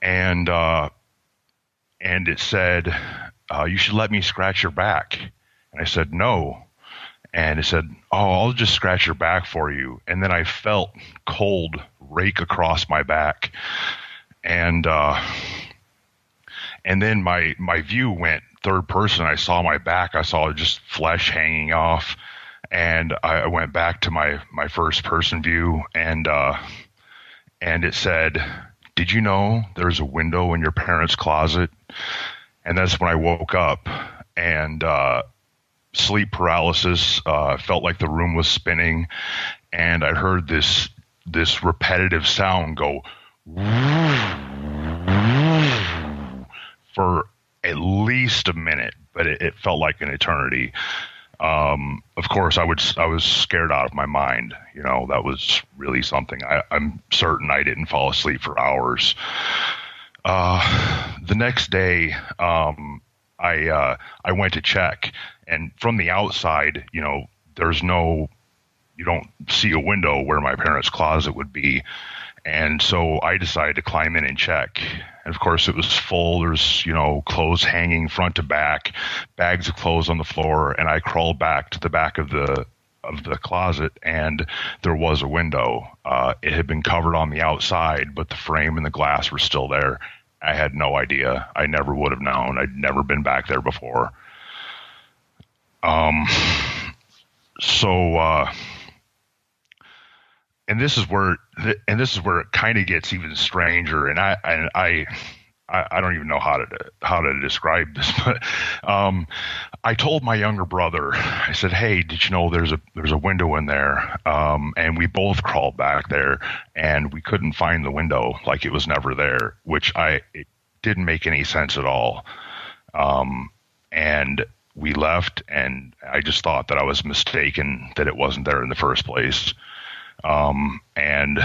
S7: and uh, and it said, uh, "You should let me scratch your back," and I said, "No." And it said, "Oh, I'll just scratch your back for you." And then I felt cold rake across my back, and uh, and then my my view went third person. I saw my back. I saw just flesh hanging off, and I went back to my my first person view, and uh, and it said, "Did you know there's a window in your parents' closet?" And that's when I woke up, and uh, sleep paralysis. Uh, felt like the room was spinning, and I heard this this repetitive sound go for at least a minute, but it, it felt like an eternity. Um, of course, I would I was scared out of my mind. You know, that was really something. I, I'm certain I didn't fall asleep for hours. Uh, the next day, um, I uh, I went to check, and from the outside, you know, there's no, you don't see a window where my parents' closet would be, and so I decided to climb in and check. And of course, it was full. There's, you know, clothes hanging front to back, bags of clothes on the floor. And I crawled back to the back of the of the closet, and there was a window. Uh, it had been covered on the outside, but the frame and the glass were still there. I had no idea. I never would have known. I'd never been back there before. Um. So. Uh, and this is where and this is where it kind of gets even stranger and i and i I don't even know how to how to describe this, but um, I told my younger brother. I said, "Hey, did you know there's a there's a window in there?" Um, and we both crawled back there, and we couldn't find the window, like it was never there, which I it didn't make any sense at all. Um, and we left, and I just thought that I was mistaken that it wasn't there in the first place. Um, and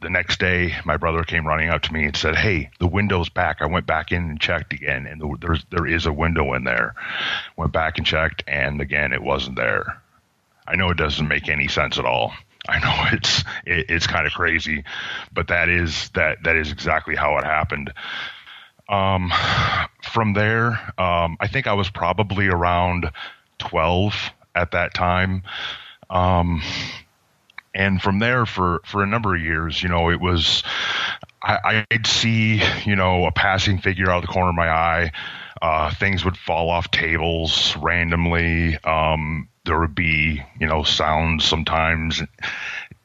S7: the next day, my brother came running up to me and said, "Hey, the window's back." I went back in and checked again, and there's there is a window in there. Went back and checked, and again, it wasn't there. I know it doesn't make any sense at all. I know it's it, it's kind of crazy, but that is that that is exactly how it happened. Um, from there, um, I think I was probably around twelve at that time. Um, and from there for for a number of years you know it was I, i'd see you know a passing figure out of the corner of my eye. Uh, things would fall off tables randomly. Um, there would be you know sounds sometimes.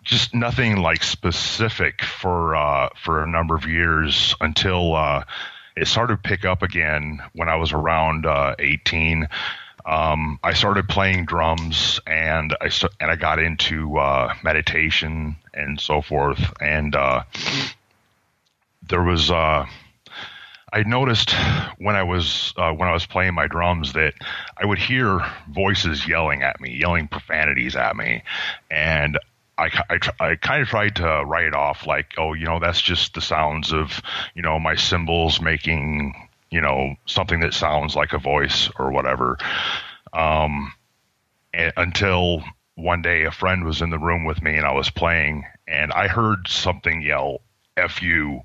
S7: Just nothing like specific for uh, for a number of years until uh, it started to pick up again when I was around uh, 18 um, I started playing drums and I and I got into uh, meditation and so forth. And uh, there was uh, I noticed when I was uh, when I was playing my drums that I would hear voices yelling at me, yelling profanities at me, and I, I, I, kind of tried to write it off like, oh, you know, that's just the sounds of, you know, my cymbals making you know, something that sounds like a voice or whatever. Um, until one day a friend was in the room with me and I was playing and I heard something yell, F you.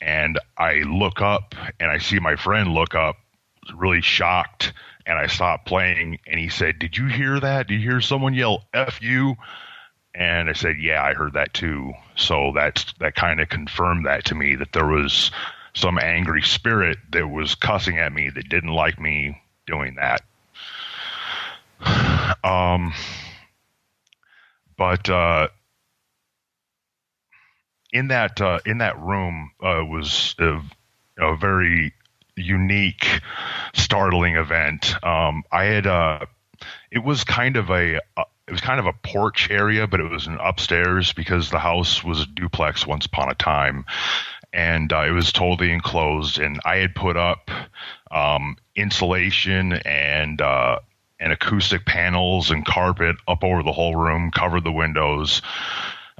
S7: And I look up and I see my friend look up, really shocked. And I stopped playing and he said, Did you hear that? Did you hear someone yell, F you? And I said, Yeah, I heard that too. So that's that kind of confirmed that to me that there was some angry spirit that was cussing at me that didn't like me doing that. Um, but uh, in that uh, in that room uh, was a, a, very unique, startling event. Um, I had uh, it was kind of a uh, it was kind of a porch area, but it was an upstairs because the house was a duplex once upon a time and uh, it was totally enclosed. And I had put up um, insulation and uh, and acoustic panels and carpet up over the whole room, covered the windows.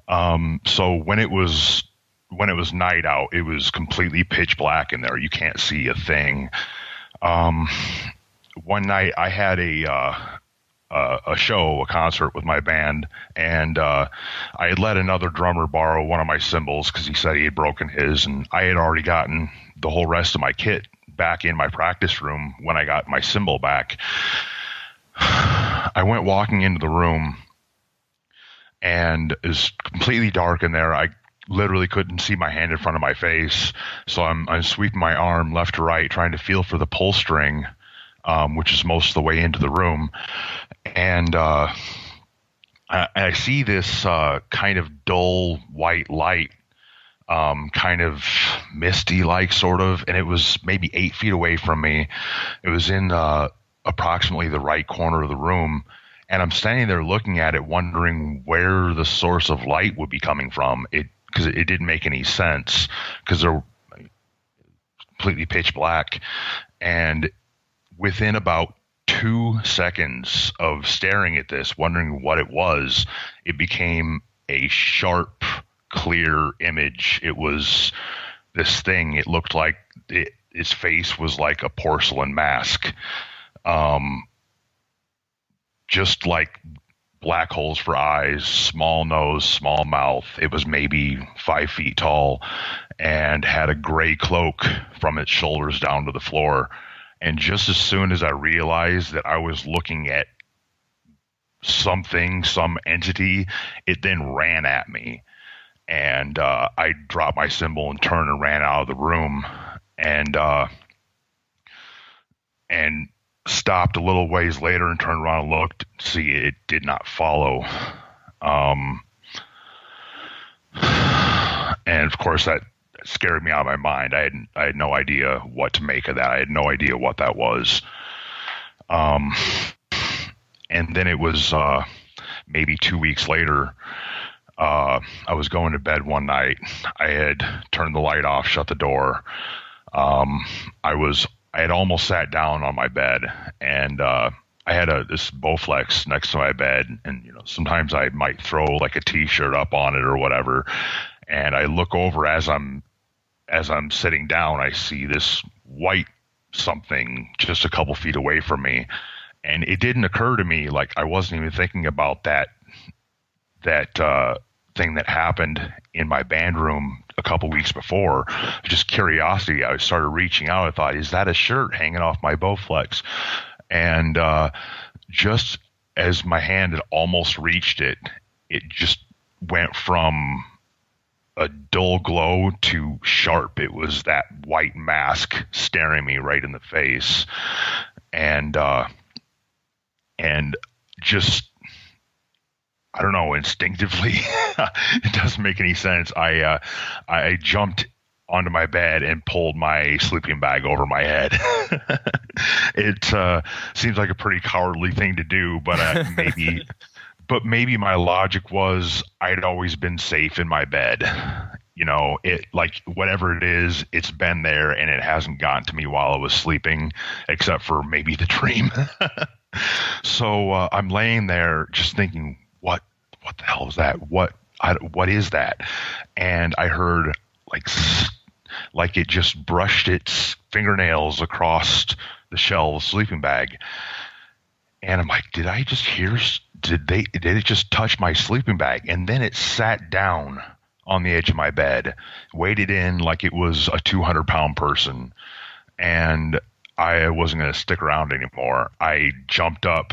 S7: Um, so when it was when it was night out, it was completely pitch black in there. You can't see a thing. Um, one night I had a uh, uh, a show, a concert with my band, and uh, I had let another drummer borrow one of my cymbals because he said he had broken his, and I had already gotten the whole rest of my kit back in my practice room when I got my cymbal back. I went walking into the room, and it was completely dark in there. I literally couldn't see my hand in front of my face, so I'm I'm sweeping my arm left to right, trying to feel for the pull string um, which is most of the way into the room. And uh, I, I, see this uh, kind of dull white light, um, kind of misty like, sort of, and it was maybe eight feet away from me. It was in uh, approximately the right corner of the room. And I'm standing there looking at it, wondering where the source of light would be coming from. It because it, didn't make any sense because they're completely pitch black, and within about two seconds of staring at this, wondering what it was, it became a sharp, clear image. It was this thing. It looked like it, its face was like a porcelain mask. Um, just like black holes for eyes, small nose, small mouth. It was maybe five feet tall and had a gray cloak from its shoulders down to the floor. And just as soon as I realized that I was looking at something, some entity, it then ran at me. And uh, I dropped my cymbal and turned and ran out of the room. And uh, and stopped a little ways later and turned around and looked. See, it did not follow. Um, and of course, that scared me out of my mind. I had I had no idea what to make of that. I had no idea what that was. Um, and then it was uh, maybe two weeks later. Uh, I was going to bed one night. I had turned the light off, shut the door. Um, I was I had almost sat down on my bed, and uh, I had a this Bowflex next to my bed, and you know sometimes I might throw like a T-shirt up on it or whatever, and I look over as I'm as I'm sitting down, I see this white something just a couple feet away from me. And it didn't occur to me, like I wasn't even thinking about that that uh, thing that happened in my band room a couple weeks before. Just curiosity, I started reaching out. I thought, is that a shirt hanging off my Bowflex? And uh, just as my hand had almost reached it, it just went from a dull glow to sharp. It was that white mask staring me right in the face, and uh, and just I don't know instinctively, it doesn't make any sense. I uh, I jumped onto my bed and pulled my sleeping bag over my head. it uh, seems like a pretty cowardly thing to do, but uh, maybe but maybe my logic was I'd always been safe in my bed. You know, it like whatever it is, it's been there and it hasn't gotten to me while I was sleeping, except for maybe the dream. so uh, I'm laying there just thinking, what, what the hell is that? What, I, what is that? And I heard like, like it just brushed its fingernails across the shell of the sleeping bag. And I'm like, did I just hear did they did it just touch my sleeping bag and then it sat down on the edge of my bed weighted in like it was a 200 pound person and i wasn't going to stick around anymore. I jumped up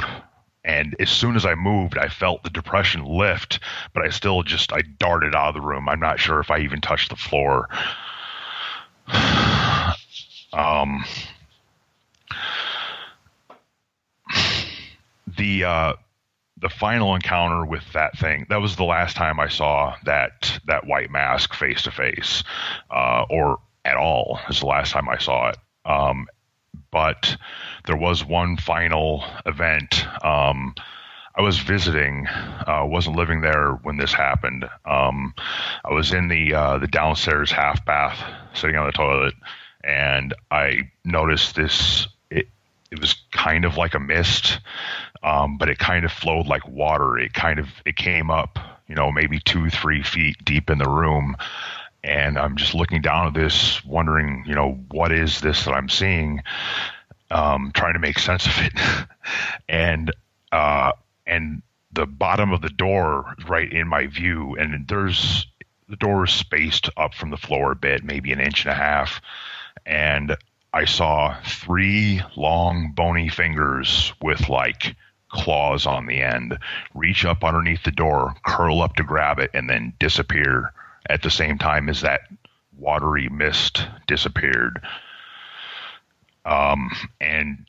S7: and as soon as i moved i felt the depression lift but i still just i darted out of the room. I'm not sure if i even touched the floor. Um the uh the final encounter with that thing that was the last time I saw that that white mask face to face, or at all. Is the last time I saw it. Um, but there was one final event. Um, I was visiting, uh, wasn't living there when this happened. Um, I was in the uh, the downstairs half bath, sitting on the toilet, and I noticed this. It, was kind of like a mist um, but it kind of flowed like water. It kind of it came up, you know, maybe two three feet deep in the room, and I'm just looking down at this, wondering, you know, what is this that I'm seeing? Um, trying to make sense of it, and uh, and the bottom of the door right in my view, and there's the door is spaced up from the floor a bit, maybe an inch and a half, and I saw three long bony fingers with like claws on the end reach up underneath the door, curl up to grab it, and then disappear at the same time as that watery mist disappeared. Um, and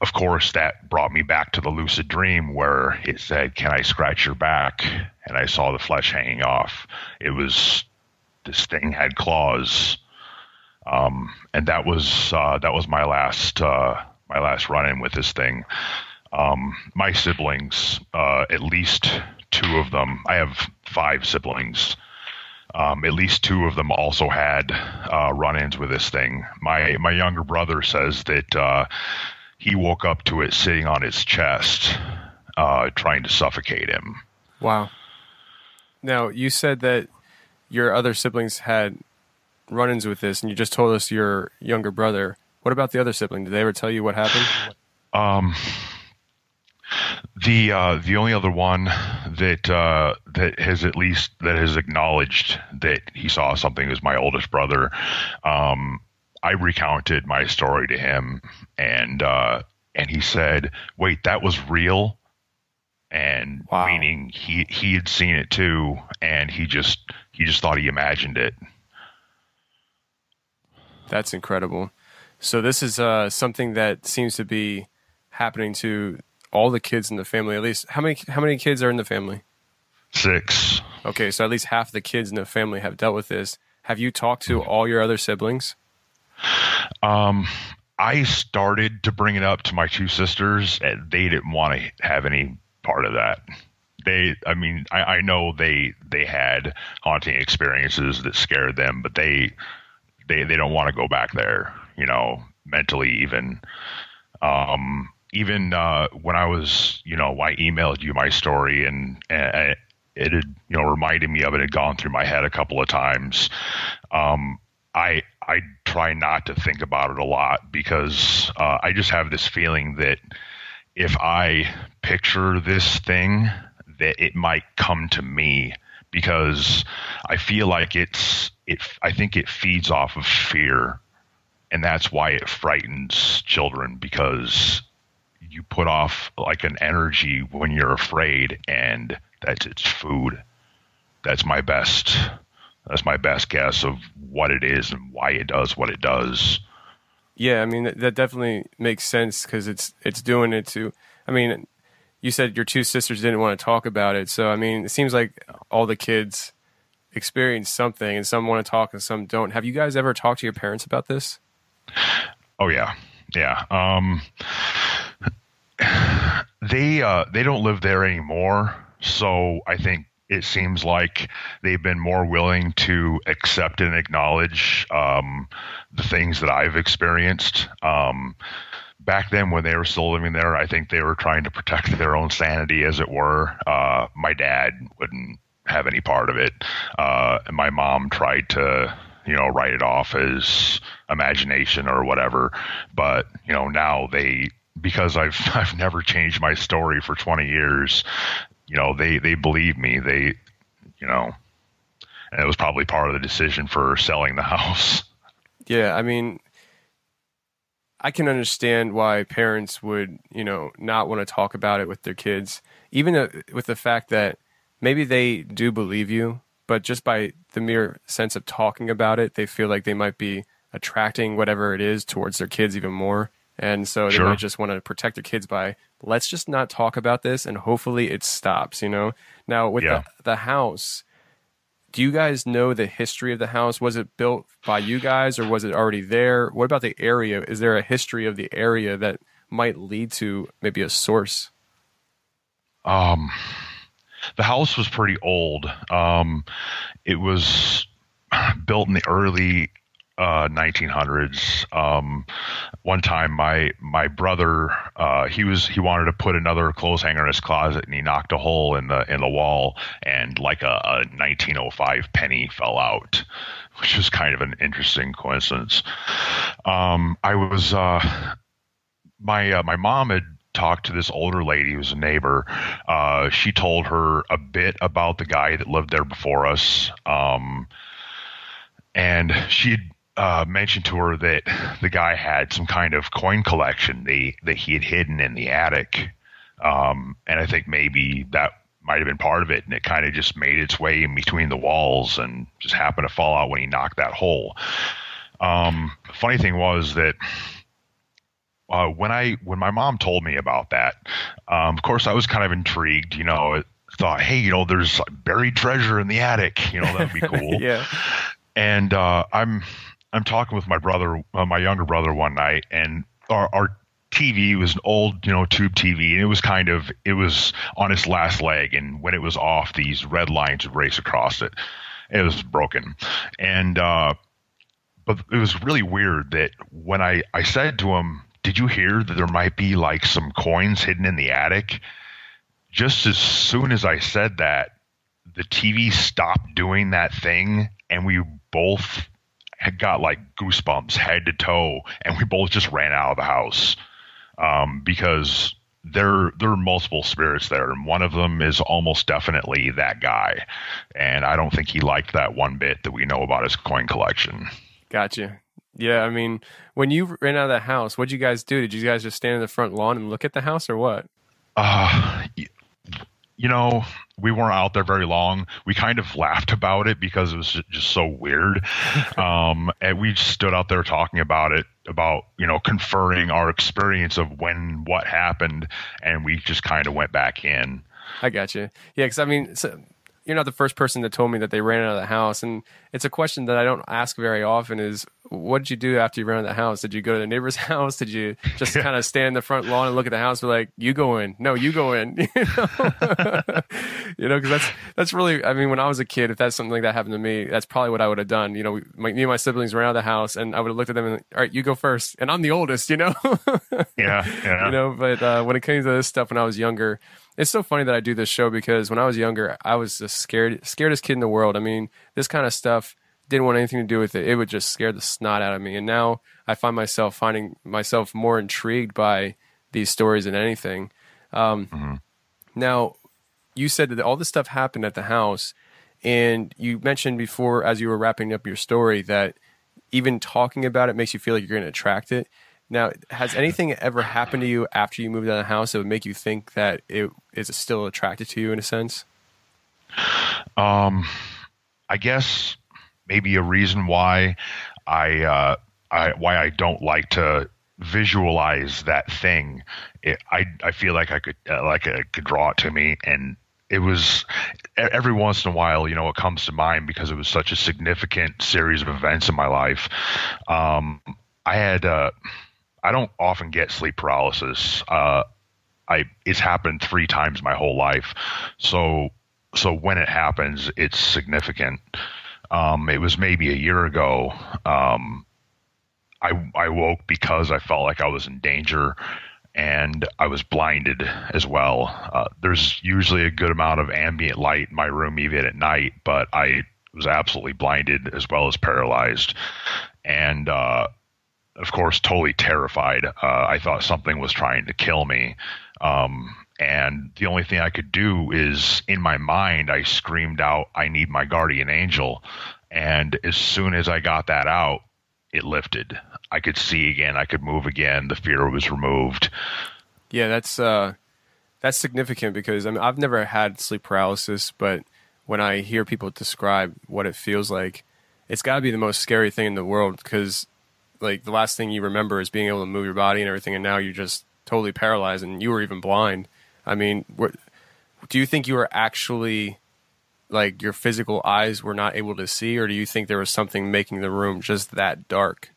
S7: of course, that brought me back to the lucid dream where it said, Can I scratch your back? And I saw the flesh hanging off. It was this thing had claws. Um, and that was uh, that was my last uh, my last run in with this thing. Um, my siblings, uh, at least two of them, I have five siblings. Um, at least two of them also had uh, run-ins with this thing. My my younger brother says that uh, he woke up to it sitting on his chest, uh, trying to suffocate him.
S2: Wow. Now you said that your other siblings had run-ins with this, and you just told us your younger brother. What about the other sibling? Did they ever tell you what happened?
S7: Um, the uh, the only other one that uh, that has at least that has acknowledged that he saw something is my oldest brother. Um, I recounted my story to him, and uh, and he said, "Wait, that was real." And wow. meaning he he had seen it too, and he just he just thought he imagined it.
S2: That's incredible. So this is uh, something that seems to be happening to all the kids in the family. At least how many how many kids are in the family?
S7: Six.
S2: Okay, so at least half the kids in the family have dealt with this. Have you talked to all your other siblings?
S7: Um, I started to bring it up to my two sisters, and they didn't want to have any part of that. They, I mean, I, I know they they had haunting experiences that scared them, but they they they don't want to go back there. You know, mentally even. Um, even uh, when I was, you know, I emailed you my story and, and it had, you know, reminded me of it. Had gone through my head a couple of times. Um, I I try not to think about it a lot because uh, I just have this feeling that if I picture this thing, that it might come to me because I feel like it's it. I think it feeds off of fear, and that's why it frightens children because you put off like an energy when you're afraid, and that's its food. That's my best. That's my best guess of what it is and why it does what it does.
S2: Yeah, I mean that definitely makes sense because it's it's doing it to. I mean, you said your two sisters didn't want to talk about it, so I mean, it seems like all the kids experience something, and some want to talk and some don't. Have you guys ever talked to your parents about this?
S7: Oh yeah, yeah. Um, they uh, they don't live there anymore, so I think it seems like they've been more willing to accept and acknowledge um, the things that I've experienced. Um, back then, when they were still living there, I think they were trying to protect their own sanity, as it were. Uh, my dad wouldn't have any part of it, uh, and my mom tried to you know write it off as imagination or whatever but you know now they because I've I've never changed my story for 20 years. You know, they they believe me. They, you know, and it was probably part of the decision for selling the house.
S2: Yeah, I mean, I can understand why parents would, you know, not want to talk about it with their kids, even uh, with the fact that maybe they do believe you, but just by the mere sense of talking about it, they feel like they might be attracting whatever it is towards their kids even more. And so they sure. might just want to protect their kids by let's just not talk about this and hopefully it stops, you know? Now with yeah. the, the house, do you guys know the history of the house? Was it built by you guys or was it already there? What about the area? Is there a history of the area that might lead to maybe a source?
S7: Um the house was pretty old. Um it was built in the early uh, 1900s. Um, one time, my my brother uh, he was he wanted to put another clothes hanger in his closet, and he knocked a hole in the in the wall, and like a, a 1905 penny fell out, which was kind of an interesting coincidence. Um, I was uh, my uh, my mom had talked to this older lady who's a neighbor. Uh, she told her a bit about the guy that lived there before us. Um, and she uh, mentioned to her that the guy had some kind of coin collection the, that he had hidden in the attic. Um, and I think maybe that might have been part of it, and it kind of just made its way in between the walls and just happened to fall out when he knocked that hole. Um, funny thing was that uh, when I when my mom told me about that, um, of course I was kind of intrigued. You know, thought, hey, you know, there's buried treasure in the attic. You know, that'd be cool.
S2: yeah.
S7: And uh, I'm I'm talking with my brother, uh, my younger brother, one night, and our, our TV was an old, you know, tube TV, and it was kind of it was on its last leg, and when it was off, these red lines would race across it. It was broken, and uh, but it was really weird that when I I said to him, "Did you hear that there might be like some coins hidden in the attic?" Just as soon as I said that, the TV stopped doing that thing, and we both had got like goosebumps head to toe, and we both just ran out of the house um, because there there are multiple spirits there, and one of them is almost definitely that guy. And I don't think he liked that one bit that we know about his coin collection.
S2: Gotcha. Yeah, I mean, when you ran out of the house, what'd you guys do? Did you guys just stand in the front lawn and look at the house, or what?
S7: Uh, you know, we weren't out there very long. We kind of laughed about it because it was just so weird. um, and we stood out there talking about it, about, you know, conferring our experience of when what happened. And we just kind of went back in.
S2: I got you. Yeah, because I mean, so you're not the first person that told me that they ran out of the house, and it's a question that I don't ask very often. Is what did you do after you ran out of the house? Did you go to the neighbor's house? Did you just kind of stand in the front lawn and look at the house? Be like, you go in. No, you go in. you know, because that's that's really. I mean, when I was a kid, if that's something like that happened to me, that's probably what I would have done. You know, my, me and my siblings ran out of the house, and I would have looked at them and, all right, you go first, and I'm the oldest. You know.
S7: yeah, yeah.
S2: You know, but uh, when it came to this stuff when I was younger it's so funny that I do this show because when I was younger, I was the scared, scaredest kid in the world. I mean, this kind of stuff didn't want anything to do with it. It would just scare the snot out of me. And now I find myself finding myself more intrigued by these stories than anything. Um, mm-hmm. Now, you said that all this stuff happened at the house, and you mentioned before, as you were wrapping up your story, that even talking about it makes you feel like you're going to attract it. Now, has anything ever happened to you after you moved out of the house that would make you think that it is still attracted to you in a sense?
S7: Um, I guess maybe a reason why I, uh, I why I don't like to visualize that thing. It, I I feel like I could uh, like I could draw it to me, and it was every once in a while, you know, it comes to mind because it was such a significant series of events in my life. Um, I had. Uh, I don't often get sleep paralysis. Uh, I it's happened three times my whole life, so so when it happens, it's significant. Um, it was maybe a year ago. Um, I I woke because I felt like I was in danger, and I was blinded as well. Uh, there's usually a good amount of ambient light in my room even at night, but I was absolutely blinded as well as paralyzed, and uh, of course, totally terrified. Uh, I thought something was trying to kill me. Um, and the only thing I could do is in my mind, I screamed out, I need my guardian angel. And as soon as I got that out, it lifted. I could see again. I could move again. The fear was removed.
S2: Yeah, that's uh, that's significant because I mean I've never had sleep paralysis, but when I hear people describe what it feels like, it's got to be the most scary thing in the world because like the last thing you remember is being able to move your body and everything, and now you're just totally paralyzed, and you were even blind. I mean, what, do you think you were actually like your physical eyes were not able to see, or do you think there was something making the room just that dark?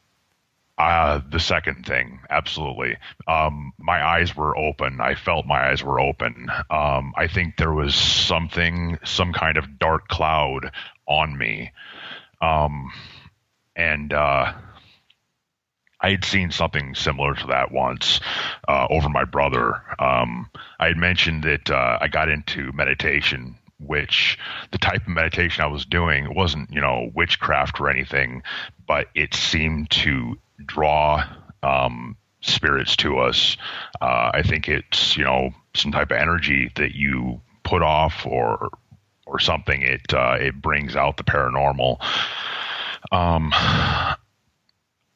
S7: Uh, the second thing, absolutely. Um, my eyes were open. I felt my eyes were open. Um, I think there was something, some kind of dark cloud on me. Um, and uh, I had seen something similar to that once uh, over my brother. Um, I had mentioned that uh, I got into meditation, which the type of meditation I was doing wasn't, you know, witchcraft or anything, but it seemed to draw um, spirits to us. Uh, I think it's you know some type of energy that you put off or or something. It uh, it brings out the paranormal. Um,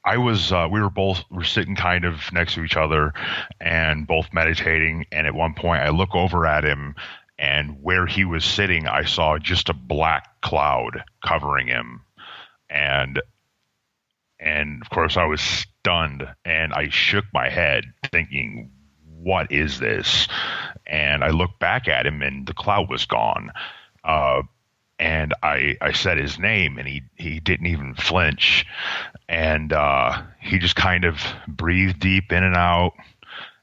S7: I was uh, we were both were sitting kind of next to each other and both meditating. And at one point, I look over at him, and where he was sitting, I saw just a black cloud covering him, and and of course I was stunned and I shook my head thinking what is this? And I looked back at him and the cloud was gone. Uh, and I I said his name and he he didn't even flinch. And uh, he just kind of breathed deep in and out.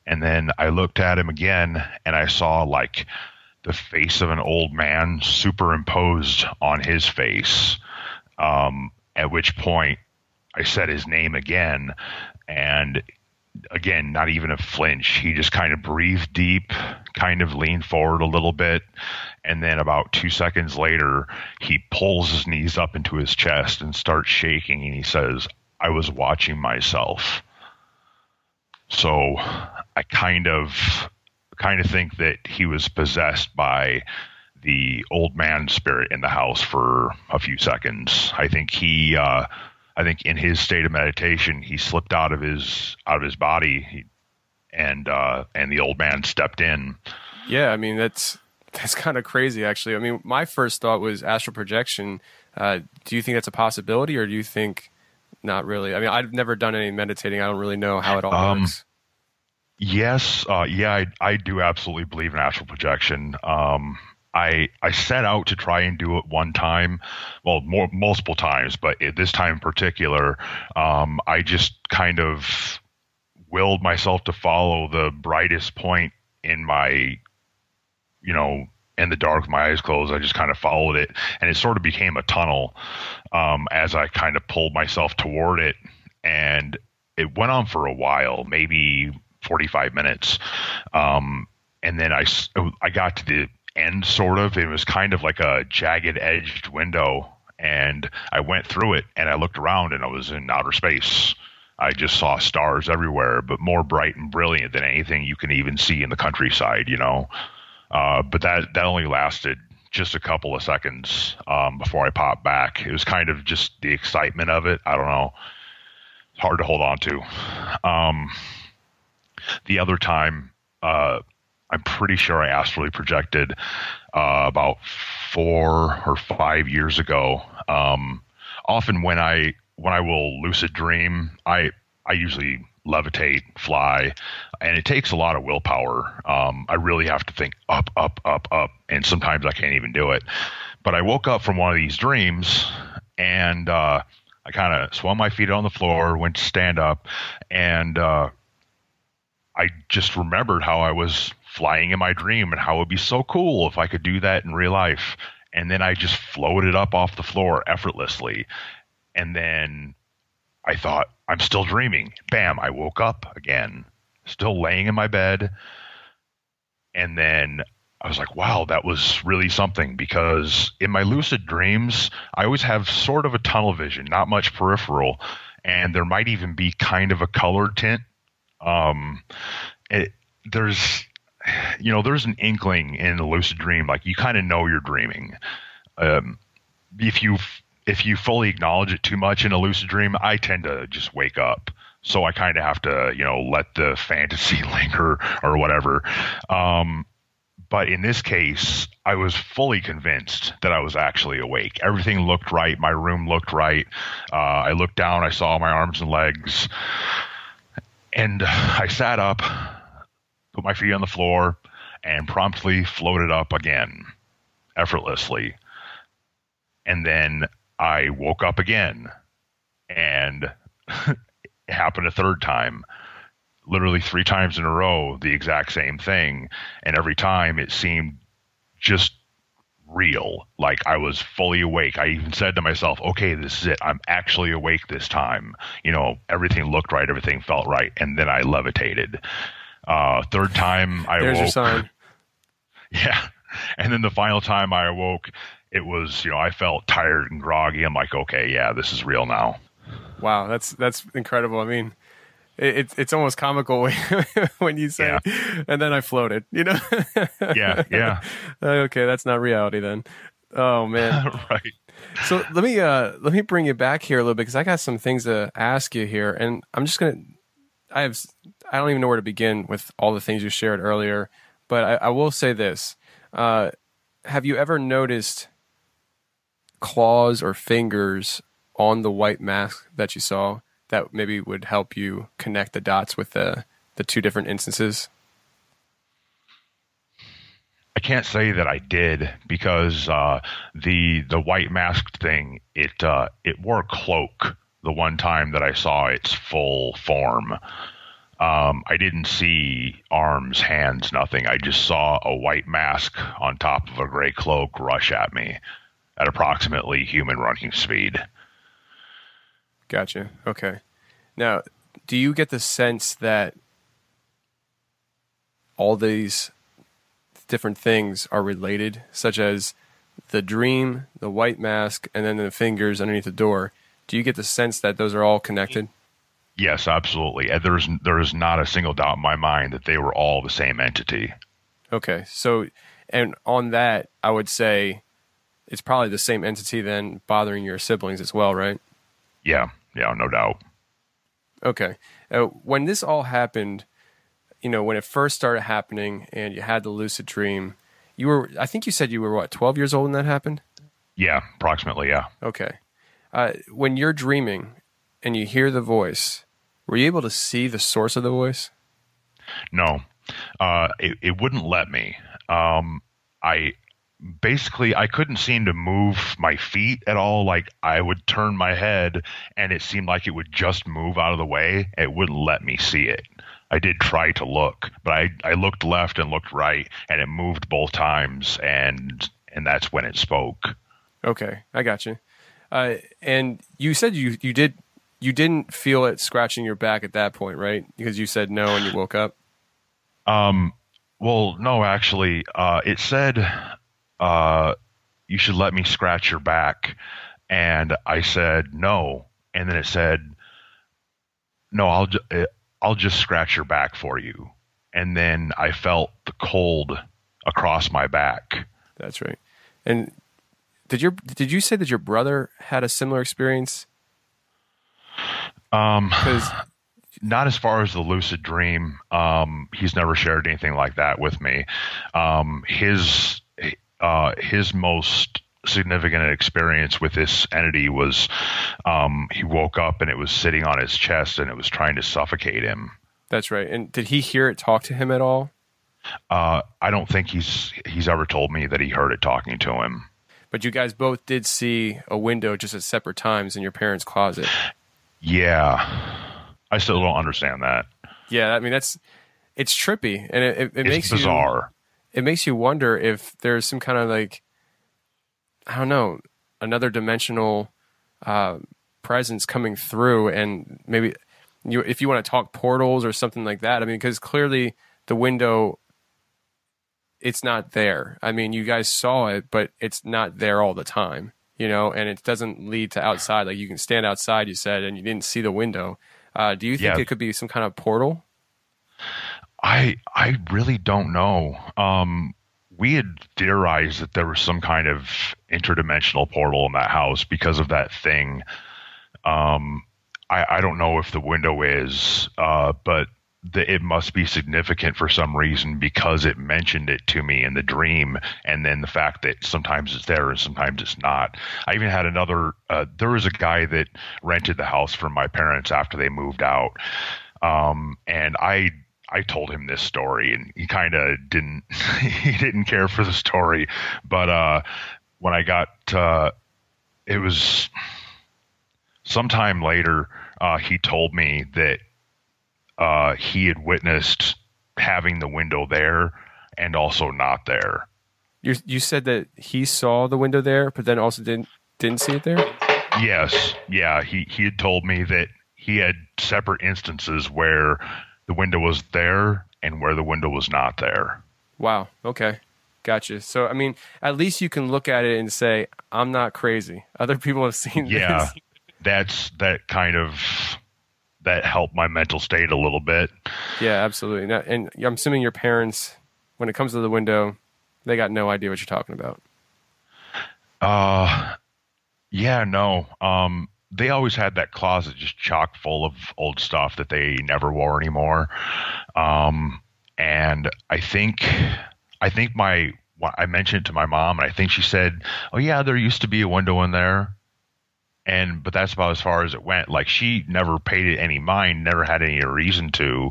S7: And then I looked at him again and I saw like the face of an old man superimposed on his face. Um, at which point I said his name again, and again, not even a flinch. He just kind of breathed deep, kind of leaned forward a little bit, and then about two seconds later, he pulls his knees up into his chest and starts shaking, and he says, "I was watching myself." So, I kind of, kind of think that he was possessed by the old man spirit in the house for a few seconds. I think he. Uh, I think in his state of meditation, he slipped out of his out of his body, and uh, and the old man stepped in.
S2: Yeah, I mean that's that's kind of crazy, actually. I mean, my first thought was astral projection. Uh, do you think that's a possibility, or do you think not really? I mean, I've never done any meditating. I don't really know how it all um, works.
S7: Yes, uh, yeah, I, I do absolutely believe in astral projection. Um, I I set out to try and do it one time, well, more multiple times, but this time in particular, um, I just kind of willed myself to follow the brightest point in my, you know, in the dark with my eyes closed. I just kind of followed it, and it sort of became a tunnel um, as I kind of pulled myself toward it, and it went on for a while, maybe 45 minutes. Um, and then I, I got to the end sort of it was kind of like a jagged edged window and i went through it and i looked around and i was in outer space i just saw stars everywhere but more bright and brilliant than anything you can even see in the countryside you know uh, but that that only lasted just a couple of seconds um, before i popped back. It was kind of just the excitement of it. I don't know. It's hard to hold on to. Um, the other time uh, I'm pretty sure I astrally projected uh, about four or five years ago. Um, often when I when I will lucid dream, I I usually levitate, fly, and it takes a lot of willpower. Um, I really have to think up, up, up, up, and sometimes I can't even do it. But I woke up from one of these dreams, and uh, I kind of swung my feet on the floor, went to stand up, and uh, I just remembered how I was flying in my dream and how it would be so cool if I could do that in real life. And then I just floated up off the floor effortlessly. And then I thought, I'm still dreaming. Bam, I woke up again, still laying in my bed. And then I was like, wow, that was really something because in my lucid dreams, I always have sort of a tunnel vision, not much peripheral, and there might even be kind of a color tint. Um, it, there's you know, there's an inkling in a lucid dream, like you kind of know you're dreaming. Um, if you if you fully acknowledge it too much in a lucid dream, I tend to just wake up. So I kind of have to, you know, let the fantasy linger or whatever. Um, but in this case, I was fully convinced that I was actually awake. Everything looked right. My room looked right. Uh, I looked down. I saw my arms and legs, and I sat up put my feet on the floor, and promptly floated up again, effortlessly. And then I woke up again, and it happened a third time. Literally three times in a row, the exact same thing. And every time it seemed just real. Like I was fully awake. I even said to myself, okay, this is it. I'm actually awake this time. You know, everything looked right, everything felt right. And then I levitated. Uh, third time I
S2: There's
S7: awoke.
S2: Your sign.
S7: Yeah. And then the final time I awoke, it was, you know, I felt tired and groggy. I'm like, okay, yeah, this is real now.
S2: Wow, that's that's incredible. I mean, it's it's almost comical when, you say, and then I floated. You know?
S7: yeah, yeah.
S2: okay, that's not reality then. Oh man,
S7: right.
S2: So let me uh let me bring you back here a little bit because I got some things to ask you here, and I'm just gonna. I have I don't even know where to begin with all the things you shared earlier, but I, I will say this: uh, Have you ever noticed claws or fingers on the white mask that you saw that maybe would help you connect the dots with the the two different instances?
S7: I can't say that I did because uh, the the white masked thing it uh, it wore a cloak the one time that I saw its full form. Um, I didn't see arms, hands, nothing. I just saw a white mask on top of a gray cloak rush at me at approximately human running speed.
S2: Gotcha. Okay. Now, do you get the sense that all these different things are related, such as the dream, the white mask, and then the fingers underneath the door? Do you get the sense that those are all connected?
S7: Yes, absolutely. And there's there is not a single doubt in my mind that they were all the same entity.
S2: Okay. So, and on that, I would say it's probably the same entity then bothering your siblings as well, right?
S7: Yeah. Yeah, no doubt.
S2: Okay. Uh, when this all happened, you know, when it first started happening and you had the lucid dream, you were, I think you said you were what, 12 years old when that happened?
S7: Yeah, approximately, yeah.
S2: Okay. Uh, when you're dreaming and you hear the voice, were you able to see the source of the voice?
S7: No, uh, it, it wouldn't let me. Um, I basically I couldn't seem to move my feet at all. Like I would turn my head and it seemed like it would just move out of the way. It wouldn't let me see it. I did try to look, but I, I looked left and looked right and it moved both times and and that's when it spoke.
S2: Okay, I got you. Uh, and you said you you did you didn't feel it scratching your back at that point, right? Because you said no and you woke up.
S7: Um. Well, no, actually, uh, it said uh, you should let me scratch your back. And I said, no. And then it said, no, I'll, ju- uh, I'll just scratch your back for you. And then I felt the cold across my back.
S2: That's right. And did your did you say that your brother had a similar experience?
S7: Um, not as far as the lucid dream. Um, he's never shared anything like that with me. Um, his uh, his most significant experience with this entity was um, he woke up and it was sitting on his chest and it was trying to suffocate him.
S2: That's right. And did he hear it talk to him at all?
S7: Uh, I don't think he's he's ever told me that he heard it talking to him.
S2: But you guys both did see a window just at separate times in your parents' closet.
S7: Yeah, I still don't understand that.
S2: Yeah, I mean that's it's trippy and it, it, it makes
S7: bizarre.
S2: You, it makes you wonder if there's some kind of like I don't know another dimensional uh, presence coming through, and maybe you if you want to talk portals or something like that. I mean, because clearly the window it's not there. I mean, you guys saw it, but it's not there all the time, you know, and it doesn't lead to outside. Like you can stand outside, you said, and you didn't see the window. Uh, do you think
S7: Yeah.
S2: it could be some kind of portal?
S7: I I really don't know. Um, we had theorized that there was some kind of interdimensional portal in that house because of that thing. Um, I, I don't know if the window is, uh, but the, it must be significant for some reason because it mentioned it to me in the dream, and then the fact that sometimes it's there and sometimes it's not. I even had another. Uh, there was a guy that rented the house from my parents after they moved out, um, and I I told him this story, and he kind of didn't he didn't care for the story. But uh, when I got uh, it was sometime later, uh, he told me that uh, he had witnessed having the window there and also not there.
S2: You you said that he saw the window there, but then also didn't didn't see it there.
S7: Yes, yeah, he he had told me that he had separate instances where the window was there and where the window was not there.
S2: Wow. Okay. Gotcha. So I mean, at least you can look at it and say, "I'm not crazy." Other people have seen
S7: Yeah,
S2: this.
S7: that's that kind of that helped my mental state a little bit.
S2: Yeah, absolutely. And I'm assuming your parents, when it comes to the window, they got no idea what you're talking about.
S7: Uh, yeah, no. Um, they always had that closet just chock full of old stuff that they never wore anymore. Um, and I think, I think my, I mentioned it to my mom, and I think she said, "Oh yeah, there used to be a window in there." and but that's about as far as it went like she never paid it any mind never had any reason to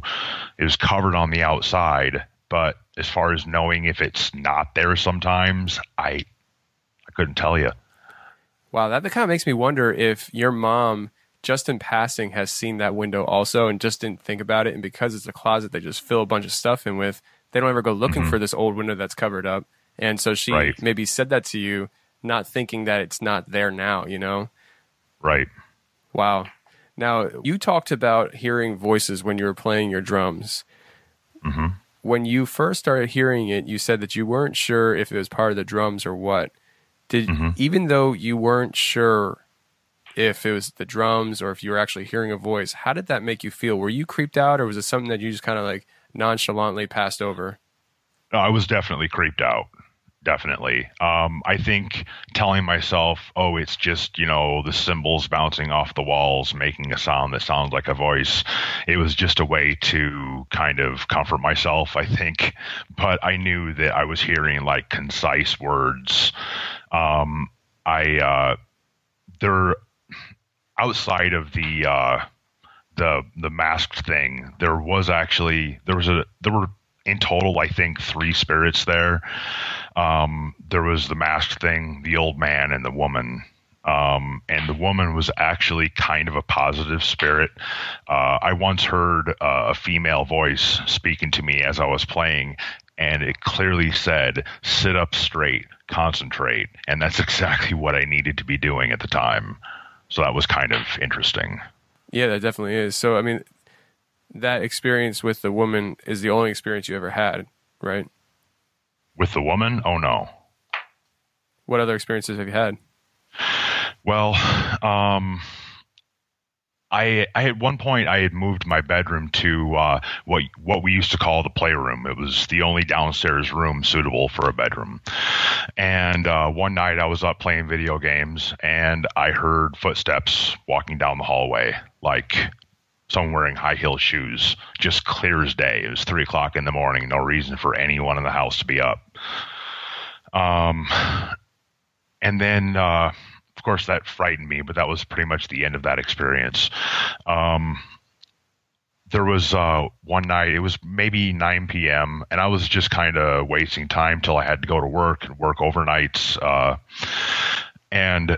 S7: it was covered on the outside but as far as knowing if it's not there sometimes i i couldn't tell you
S2: wow that, kind of makes me wonder if your mom just in passing has seen that window also and just didn't think about it and because it's a closet they just fill a bunch of stuff in with they don't ever go looking mm-hmm. for this old window that's covered up and so she right. maybe said that to you not thinking that it's not there now you know
S7: Right.
S2: Wow. Now, you talked about hearing voices when you were playing your drums.
S7: Mm-hmm.
S2: When you first started hearing it, you said that you weren't sure if it was part of the drums or what. Did mm-hmm. even though you weren't sure if it was the drums or if you were actually hearing a voice, how did that make you feel? Were you creeped out or was it something that you just kind of like nonchalantly passed over?
S7: No, I was definitely creeped out definitely. Um, I think telling myself, oh, it's just, you know, the cymbals bouncing off the walls, making a sound that sounds like a voice, it was just a way to kind of comfort myself, I think. But I knew that I was hearing like concise words. Um, I, uh, they're outside of the, uh, the the masked thing there was actually there was a there were in total i think three spirits there um, there was the masked thing, the old man, and the woman. Um, and the woman was actually kind of a positive spirit. Uh, I once heard uh, a female voice speaking to me as I was playing, and it clearly said, sit up straight, concentrate. And that's exactly what I needed to be doing at the time. So that was kind of interesting.
S2: Yeah, that definitely is. So, I mean, that experience with the woman is the only experience you ever had, right?
S7: With the woman? Oh no.
S2: What other experiences have you had?
S7: Well, um, I, I at one point I had moved my bedroom to uh, what what we used to call the playroom. It was the only downstairs room suitable for a bedroom. And uh, one night I was up playing video games and I heard footsteps walking down the hallway, like someone wearing high heel shoes, just clear as day. It was three o'clock in the morning, no reason for anyone in the house to be up. Um, and then, uh, of course, that frightened me, but that was pretty much the end of that experience. Um, there was uh, one night, it was maybe 9 p.m., and I was just kind of wasting time till I had to go to work and work overnights. Uh, and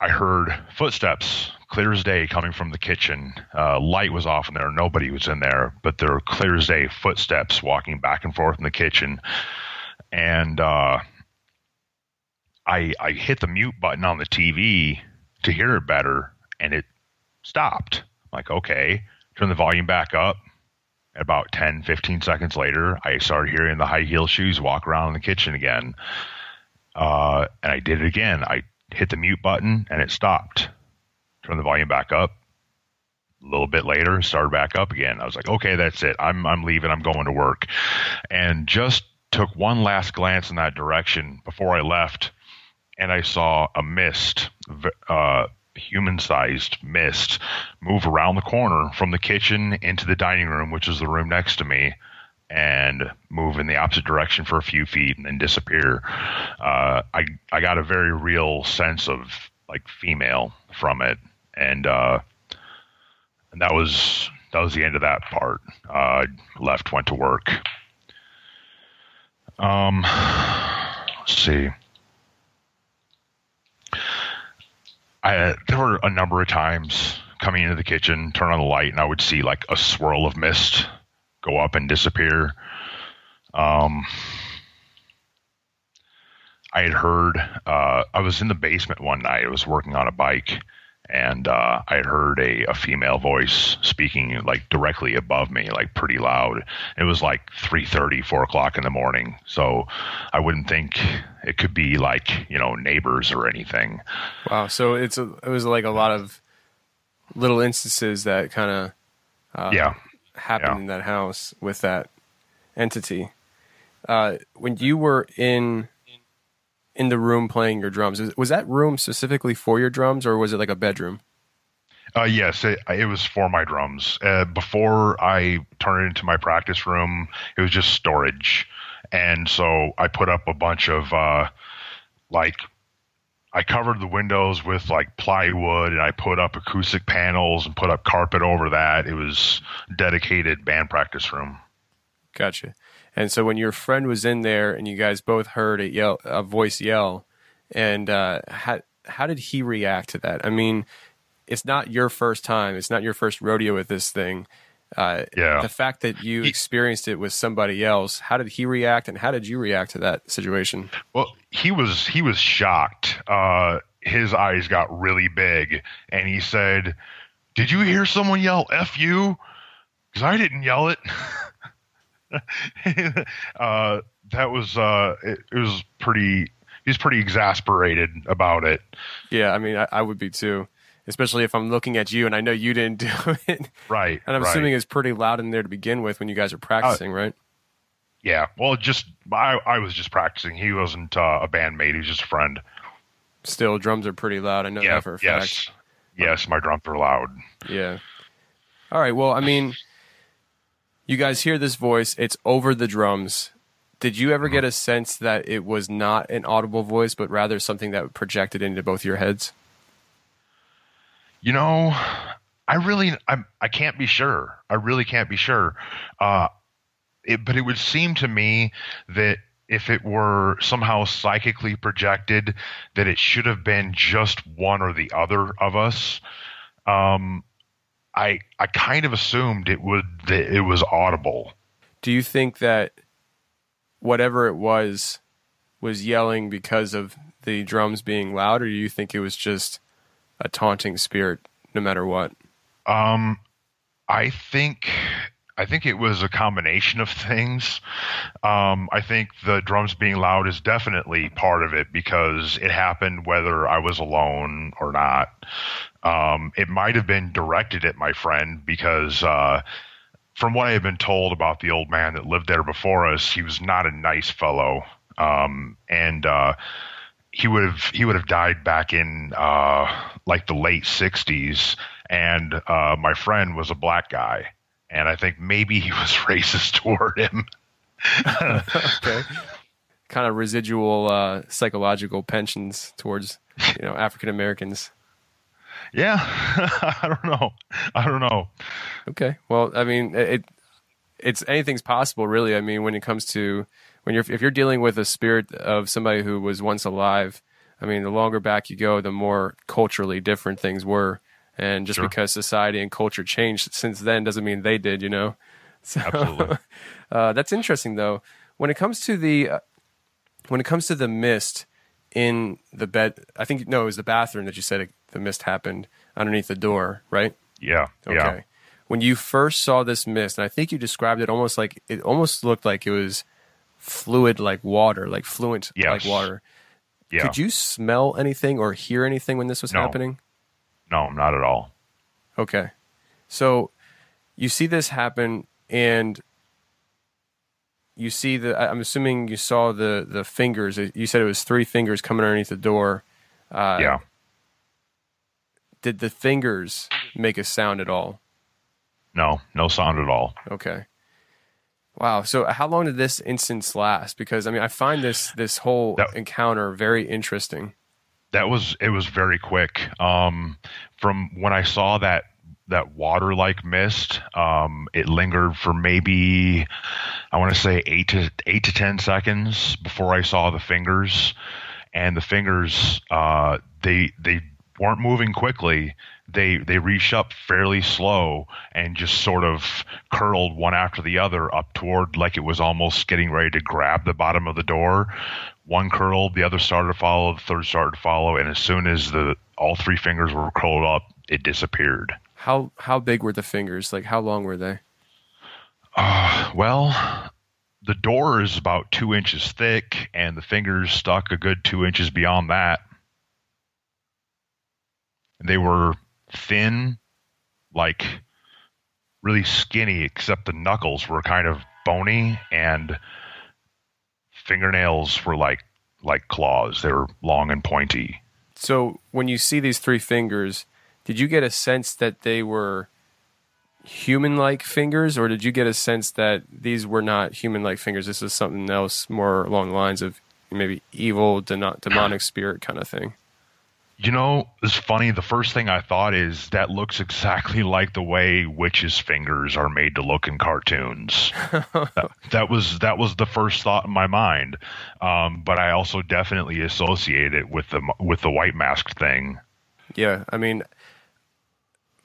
S7: I heard footsteps clear as day coming from the kitchen. Uh, light was off in there. Nobody was in there, but there were clear as day footsteps walking back and forth in the kitchen. And uh, I, I hit the mute button on the TV to hear it better, and it stopped. I'm like, okay, turn the volume back up. About 10, 15 seconds later, I started hearing the high heel shoes walk around in the kitchen again. Uh, and I did it again. I hit the mute button and it stopped turn the volume back up. A little bit later, started back up again. I was like, okay, that's it. I'm I'm leaving. I'm going to work, and just took one last glance in that direction before I left, and I saw a mist, uh, human-sized mist, move around the corner from the kitchen into the dining room, which is the room next to me, and move in the opposite direction for a few feet and then disappear. Uh, I I got a very real sense of like female from it and uh, and that was that was the end of that part. Uh, left, went to work. Um, let's see. I, there were a number of times coming into the kitchen, turn on the light, and I would see like a swirl of mist go up and disappear. Um, I had heard, uh, I was in the basement one night. I was working on a bike, and uh, I heard a, a female voice speaking like directly above me, like pretty loud. It was like 3:30, 4 o'clock in the morning, so I wouldn't think it could be like you know neighbors or anything.
S2: Wow, so it's a, it was like a lot of little instances that kind of uh,
S7: Yeah.
S2: happened
S7: Yeah.
S2: in that house with that entity. Uh, when you were in in the room playing your drums, was- that room specifically for your drums, or was it like a bedroom?
S7: Uh, yes, it, it was for my drums. Uh, before I turned it into my practice room, it was just storage, and so I put up a bunch of uh, like I covered the windows with like plywood, and I put up acoustic panels and put up carpet over that. It was dedicated band practice room.
S2: Gotcha. And so when your friend was in there and you guys both heard a yell, a voice yell, and uh, how how did he react to that? I mean, it's not your first time. It's not your first rodeo with this thing. Uh,
S7: Yeah.
S2: The fact that you experienced it with somebody else, how did he react, and how did you react to that situation?
S7: Well, he was he was shocked. Uh, his eyes got really big, and he said, "Did you hear someone yell "f you"? Because I didn't yell it." uh, that was uh, it, it was pretty. He's pretty exasperated about it.
S2: Yeah, I mean, I, I would be too, especially if I'm looking at you and I know you didn't do it.
S7: Right.
S2: And I'm
S7: right.
S2: assuming it's pretty loud in there to begin with when you guys are practicing, right?
S7: Yeah. Well, just I I was just practicing. He wasn't uh, a bandmate. He was just a friend.
S2: Still, drums are pretty loud. I know
S7: yeah.
S2: that for a
S7: yes.
S2: fact.
S7: Yes, my drums are loud.
S2: Yeah. All right. Well, I mean, you guys hear this voice. It's over the drums. Did you ever get a sense that it was not an audible voice, but rather something that projected into both your heads?
S7: You know, I really, I, I can't be sure. I really can't be sure. Uh, it, but it would seem to me that if it were somehow psychically projected, that it should have been just one or the other of us. Um, I, I kind of assumed it would it was audible.
S2: Do you think that whatever it was was yelling because of the drums being loud, or do you think it was just a taunting spirit no matter what?
S7: Um, I think I think it was a combination of things. Um, I think the drums being loud is definitely part of it because it happened whether I was alone or not. Um, it might have been directed at my friend because, uh, from what I have been told about the old man that lived there before us, he was not a nice fellow. Um, and, uh, he would have he would have died back in uh, like the late '60s, and uh, my friend was a black guy, and I think maybe he was racist toward him.
S2: okay. Kind of residual uh, psychological pensions towards you know African Americans.
S7: Yeah, I don't know. I don't know.
S2: Okay. Well, I mean, it it's anything's possible, really. I mean, when it comes to when you're if you're dealing with a spirit of somebody who was once alive, I mean, the longer back you go, the more culturally different things were, and just
S7: Sure.
S2: because society and culture changed since then doesn't mean they did, you know. So,
S7: Absolutely.
S2: uh, that's interesting, though. When it comes to the uh, when it comes to the mist in the bed, I think no, it was the bathroom that you said it, the mist happened underneath the door, right?
S7: Yeah.
S2: Okay.
S7: Yeah.
S2: When you first saw this mist, and I think you described it almost like it almost looked like it was fluid like water, like fluent like water.
S7: Yeah.
S2: Could you smell anything or hear anything when this was
S7: No.
S2: happening?
S7: No, not at all.
S2: Okay. So you see this happen and you see the I'm assuming you saw the the fingers. You said it was three fingers coming underneath the door. Uh,
S7: yeah.
S2: Did the fingers make a sound at all?
S7: No, no sound at all.
S2: Okay. Wow. So how long did this instance last? Because I mean, I find this this whole encounter very interesting.
S7: That was it was very quick. Um, from when I saw that that water like mist, um, it lingered for maybe I want to say eight to eight to ten seconds before I saw the fingers, and the fingers uh, they they weren't moving quickly. They they reached up fairly slow and just sort of curled one after the other up toward like it was almost getting ready to grab the bottom of the door. One curled, the other started to follow, the third started to follow, and as soon as the all three fingers were curled up, it disappeared.
S2: How how big were the fingers? Like how long were they?
S7: Uh, well, the door is about two inches thick, and the fingers stuck a good two inches beyond that. They were thin, like really skinny, except the knuckles were kind of bony, and fingernails were like like claws. They were long and pointy.
S2: So when you see these three fingers, did you get a sense that they were human-like fingers, or did you get a sense that these were not human-like fingers? This is something else, more along the lines of maybe evil, demonic spirit kind of thing.
S7: You know, it's funny. The first thing I thought is that looks exactly like the way witches' fingers are made to look in cartoons. that, that was that was the first thought in my mind, um, but I also definitely associate it with the with the white mask thing.
S2: Yeah, I mean,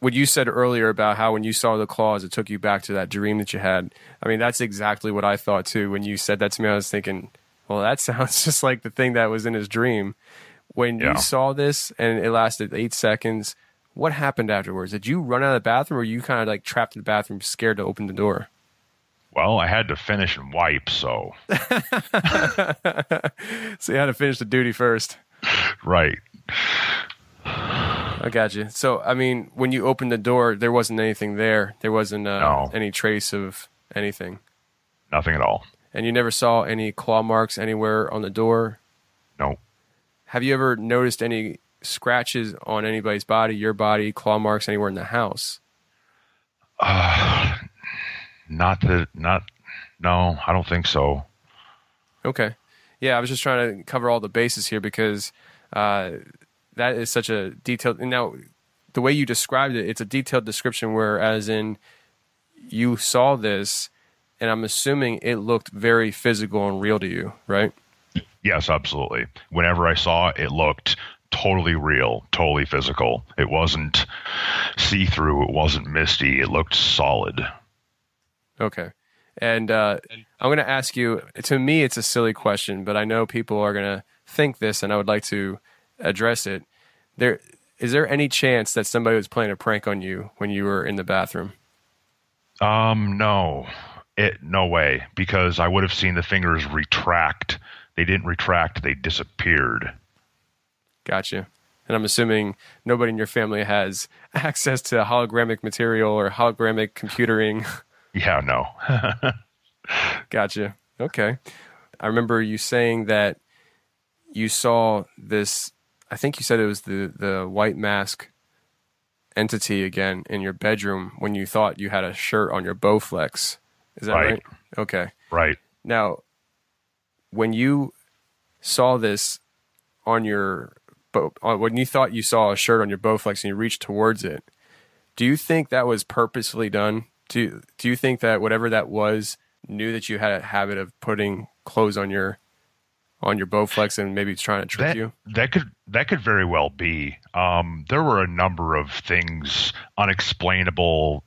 S2: what you said earlier about how when you saw the claws, it took you back to that dream that you had. I mean, that's exactly what I thought too. When you said that to me, I was thinking, well, that sounds just like the thing that was in his dream. When
S7: Yeah.
S2: you saw this and it lasted eight seconds, what happened afterwards? Did you run out of the bathroom, or were you kind of like trapped in the bathroom, scared to open the door?
S7: Well, I had to finish and wipe, so
S2: So you had to finish the duty first.
S7: right.
S2: I got you. So, I mean, when you opened the door, there wasn't anything there. There wasn't uh,
S7: No.
S2: any trace of anything.
S7: Nothing at all.
S2: And you never saw any claw marks anywhere on the door.
S7: No.
S2: Have you ever noticed any scratches on anybody's body, your body, claw marks anywhere in the house?
S7: Uh, not that. Not. No, I don't think so.
S2: Okay. Yeah, I was just trying to cover all the bases here because uh, that is such a detailed. Now, the way you described it, it's a detailed description. whereas in, you saw this, and I'm assuming it looked very physical and real to you, right?
S7: Yes, absolutely. Whenever I saw it, it looked totally real, totally physical. It wasn't see through. It wasn't misty. It looked solid.
S2: Okay. And uh, I'm going to ask you. To me, it's a silly question, but I know people are going to think this, and I would like to address it. There is there any chance that somebody was playing a prank on you when you were in the bathroom?
S7: Um, no, it no way because I would have seen the fingers retract. They didn't retract. They disappeared.
S2: Gotcha. And I'm assuming nobody in your family has access to hologramic material or hologramic computering.
S7: Yeah, no.
S2: Gotcha. Okay. I remember you saying that you saw this. I think you said it was the the white mask entity again in your bedroom when you thought you had a shirt on your Bowflex. Is that right?
S7: Right.
S2: Okay.
S7: right.
S2: Now, when you saw this on your boat, when you thought you saw a shirt on your Bowflex and you reached towards it, do you think that was purposefully done? Do Do you think that whatever that was knew that you had a habit of putting clothes on your on your Bowflex and maybe it's trying to trick
S7: that,
S2: you?
S7: That could that could very well be. Um, there were a number of things, unexplainable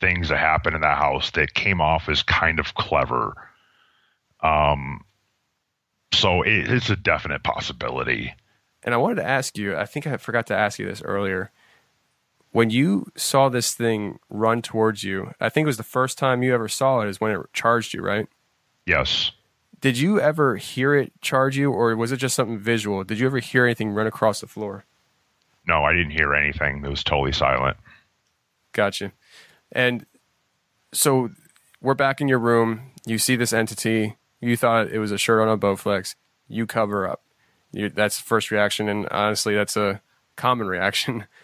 S7: things that happened in that house that came off as kind of clever. Um, so it, it's a definite possibility.
S2: And I wanted to ask you, I think I forgot to ask you this earlier. When you saw this thing run towards you, I think it was the first time you ever saw it is when it charged you, right?
S7: Yes.
S2: Did you ever hear it charge you, or was it just something visual? Did you ever hear anything run across the floor?
S7: No, I didn't hear anything. It was totally silent.
S2: Gotcha. And so we're back in your room. You see this entity. You thought it was a shirt on a Bowflex. You cover up. You, that's the first reaction, and honestly, that's a common reaction.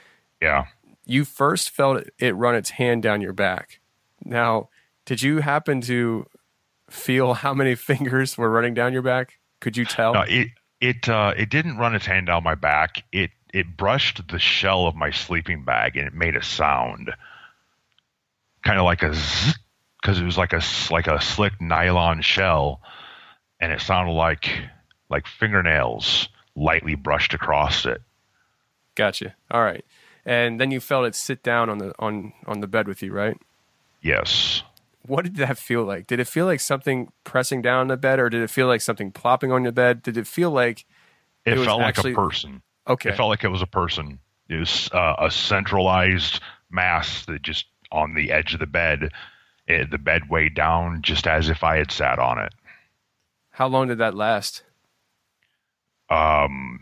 S7: Yeah.
S2: You first felt it- run its hand down your back. Now, did you happen to feel how many fingers were running down your back? Could you tell?
S7: No, it it uh, it didn't run its hand down my back. It it brushed the shell of my sleeping bag and it made a sound, kind of like a because it was like a like a slick nylon shell, and it sounded like like fingernails lightly brushed across it.
S2: Gotcha. All right. And then you felt it sit down on the on on the bed with you, right?
S7: Yes.
S2: What did that feel like? Did it feel like something pressing down on the bed, or did it feel like something plopping on the bed? Did it feel like
S7: It,
S2: was
S7: felt
S2: actually-
S7: like a person.
S2: Okay.
S7: It felt like it was a person. It was uh, a centralized mass that just on the edge of the bed. It, the bed weighed down just as if I had sat on it.
S2: How long did that last?
S7: Um,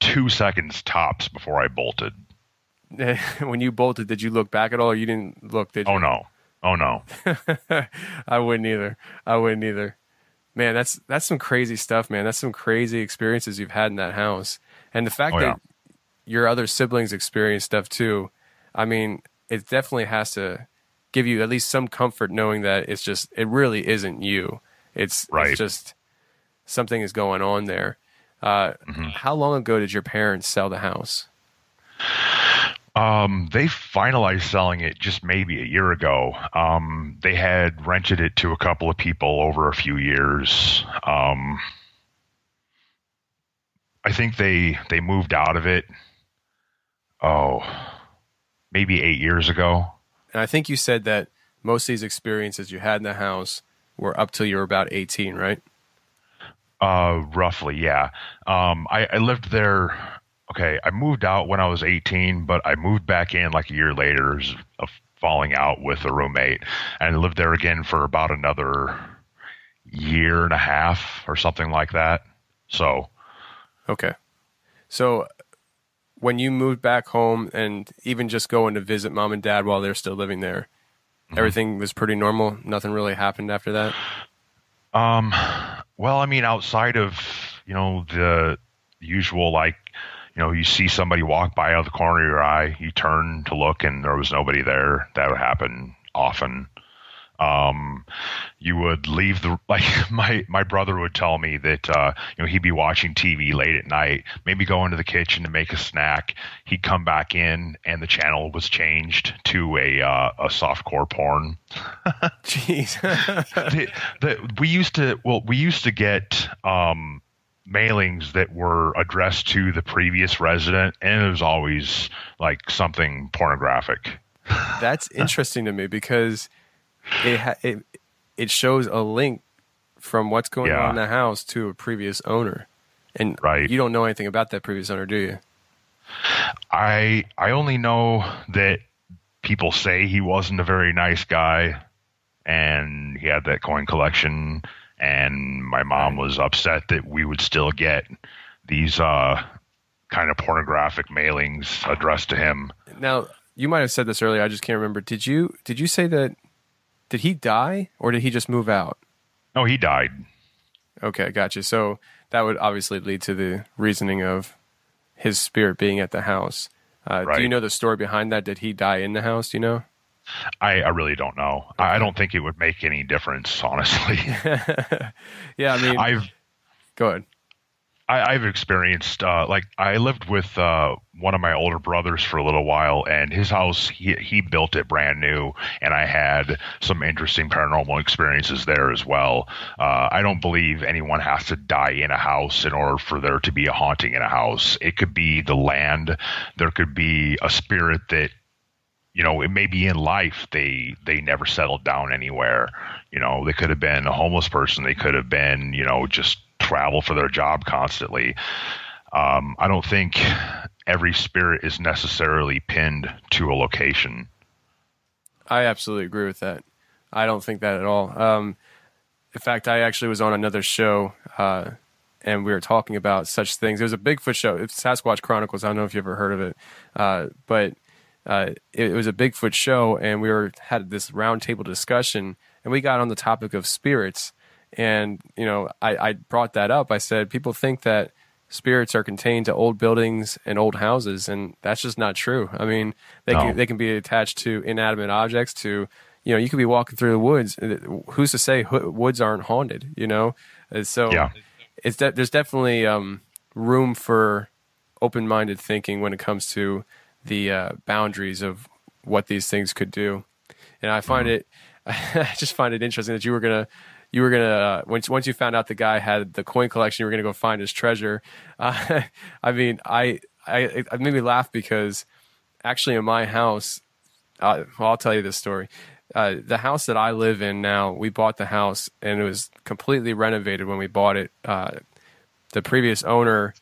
S7: two seconds tops before I bolted.
S2: when you bolted, did you look back at all, or you didn't look? Did you?
S7: Oh no, oh no.
S2: I wouldn't either. I wouldn't either. Man, that's that's some crazy stuff, man. That's some crazy experiences you've had in that house, and the fact
S7: Oh,
S2: that
S7: yeah.
S2: your other siblings experienced stuff too. I mean, it definitely has to give you at least some comfort knowing that it's just it really isn't you. It's,
S7: Right.
S2: it's just something is going on there. Uh,
S7: Mm-hmm.
S2: How long ago did your parents sell the house?
S7: Um, they finalized selling it just maybe a year ago. Um, they had rented it to a couple of people over a few years. Um, I think they they moved out of it. Oh, maybe eight years ago.
S2: And I think you said that most of these experiences you had in the house were up till you were about 18, right?
S7: Uh, roughly, yeah. Um, I, I lived there. Okay, I moved out when I was 18, but I moved back in like a year later, falling out with a roommate, and lived there again for about another year and a half or something like that. So,
S2: Okay. So when you moved back home and even just going to visit mom and dad while they're still living there, everything was pretty normal. Nothing really happened after that.
S7: um, well, I mean, outside of you know the usual like. You know, you see somebody walk by out of the corner of your eye, you turn to look, and there was nobody there. That would happen often. Um, you would leave the like my my brother would tell me that uh, you know he'd be watching TV late at night, maybe go into the kitchen to make a snack. He'd come back in, and the channel was changed to a uh, a softcore porn.
S2: Jeez.
S7: the, the, we used to well we used to get um, mailings that were addressed to the previous resident, and it was always like something pornographic.
S2: That's interesting to me because it ha- it it shows a link from what's going
S7: Yeah.
S2: on in the house to a previous owner, and
S7: Right.
S2: you don't know anything about that previous owner, do you?
S7: I I only know that people say he wasn't a very nice guy, and he had that coin collection. And my mom was upset that we would still get these uh, kind of pornographic mailings addressed to him.
S2: Now you might have said this earlier. I just can't remember. Did you did you say that? Did he die or did he just move out?
S7: No, he died.
S2: Okay, gotcha. So that would obviously lead to the reasoning of his spirit being at the house. Uh, Do you know the story behind that? Did he die in the house? Do you know?
S7: I, I really don't know. I I don't think it would make any difference, honestly.
S2: Yeah, I mean,
S7: I've
S2: go ahead.
S7: I, I've experienced uh, like I lived with uh, one of my older brothers for a little while, and his house he he built it brand new, and I had some interesting paranormal experiences there as well. Uh, I don't believe anyone has to die in a house in order for there to be a haunting in a house. It could be the land, there could be a spirit that you know, it may be in life they they never settled down anywhere. You know, they could have been a homeless person. They could have been, you know, just travel for their job constantly. Um, I don't think every spirit is necessarily pinned to a location.
S2: I absolutely agree with that. I don't think that at all. Um, in fact, I actually was on another show, uh, and we were talking about such things. It was a Bigfoot show. It's Sasquatch Chronicles. I don't know if you ever heard of it, uh, but uh, it, it was a Bigfoot show, and we were had this roundtable discussion, and we got on the topic of spirits. And you know, I, I brought that up. I said people think that spirits are contained to old buildings and old houses, and that's just not true. I mean, they
S7: No.
S2: can, they can be attached to inanimate objects. To you know, you could be walking through the woods. Who's to say woods aren't haunted? You know, And so
S7: Yeah.
S2: it's de- there's definitely um, room for open-minded thinking when it comes to the uh, boundaries of what these things could do. And I find it, I just find it interesting that you were gonna, you were gonna uh, once once you found out the guy had the coin collection, you were gonna go find his treasure. Uh, I mean, I, I it made me laugh because actually in my house, uh, well, I'll tell you this story. Uh, the house that I live in now, we bought the house and it was completely renovated when we bought it. Uh, the previous owner,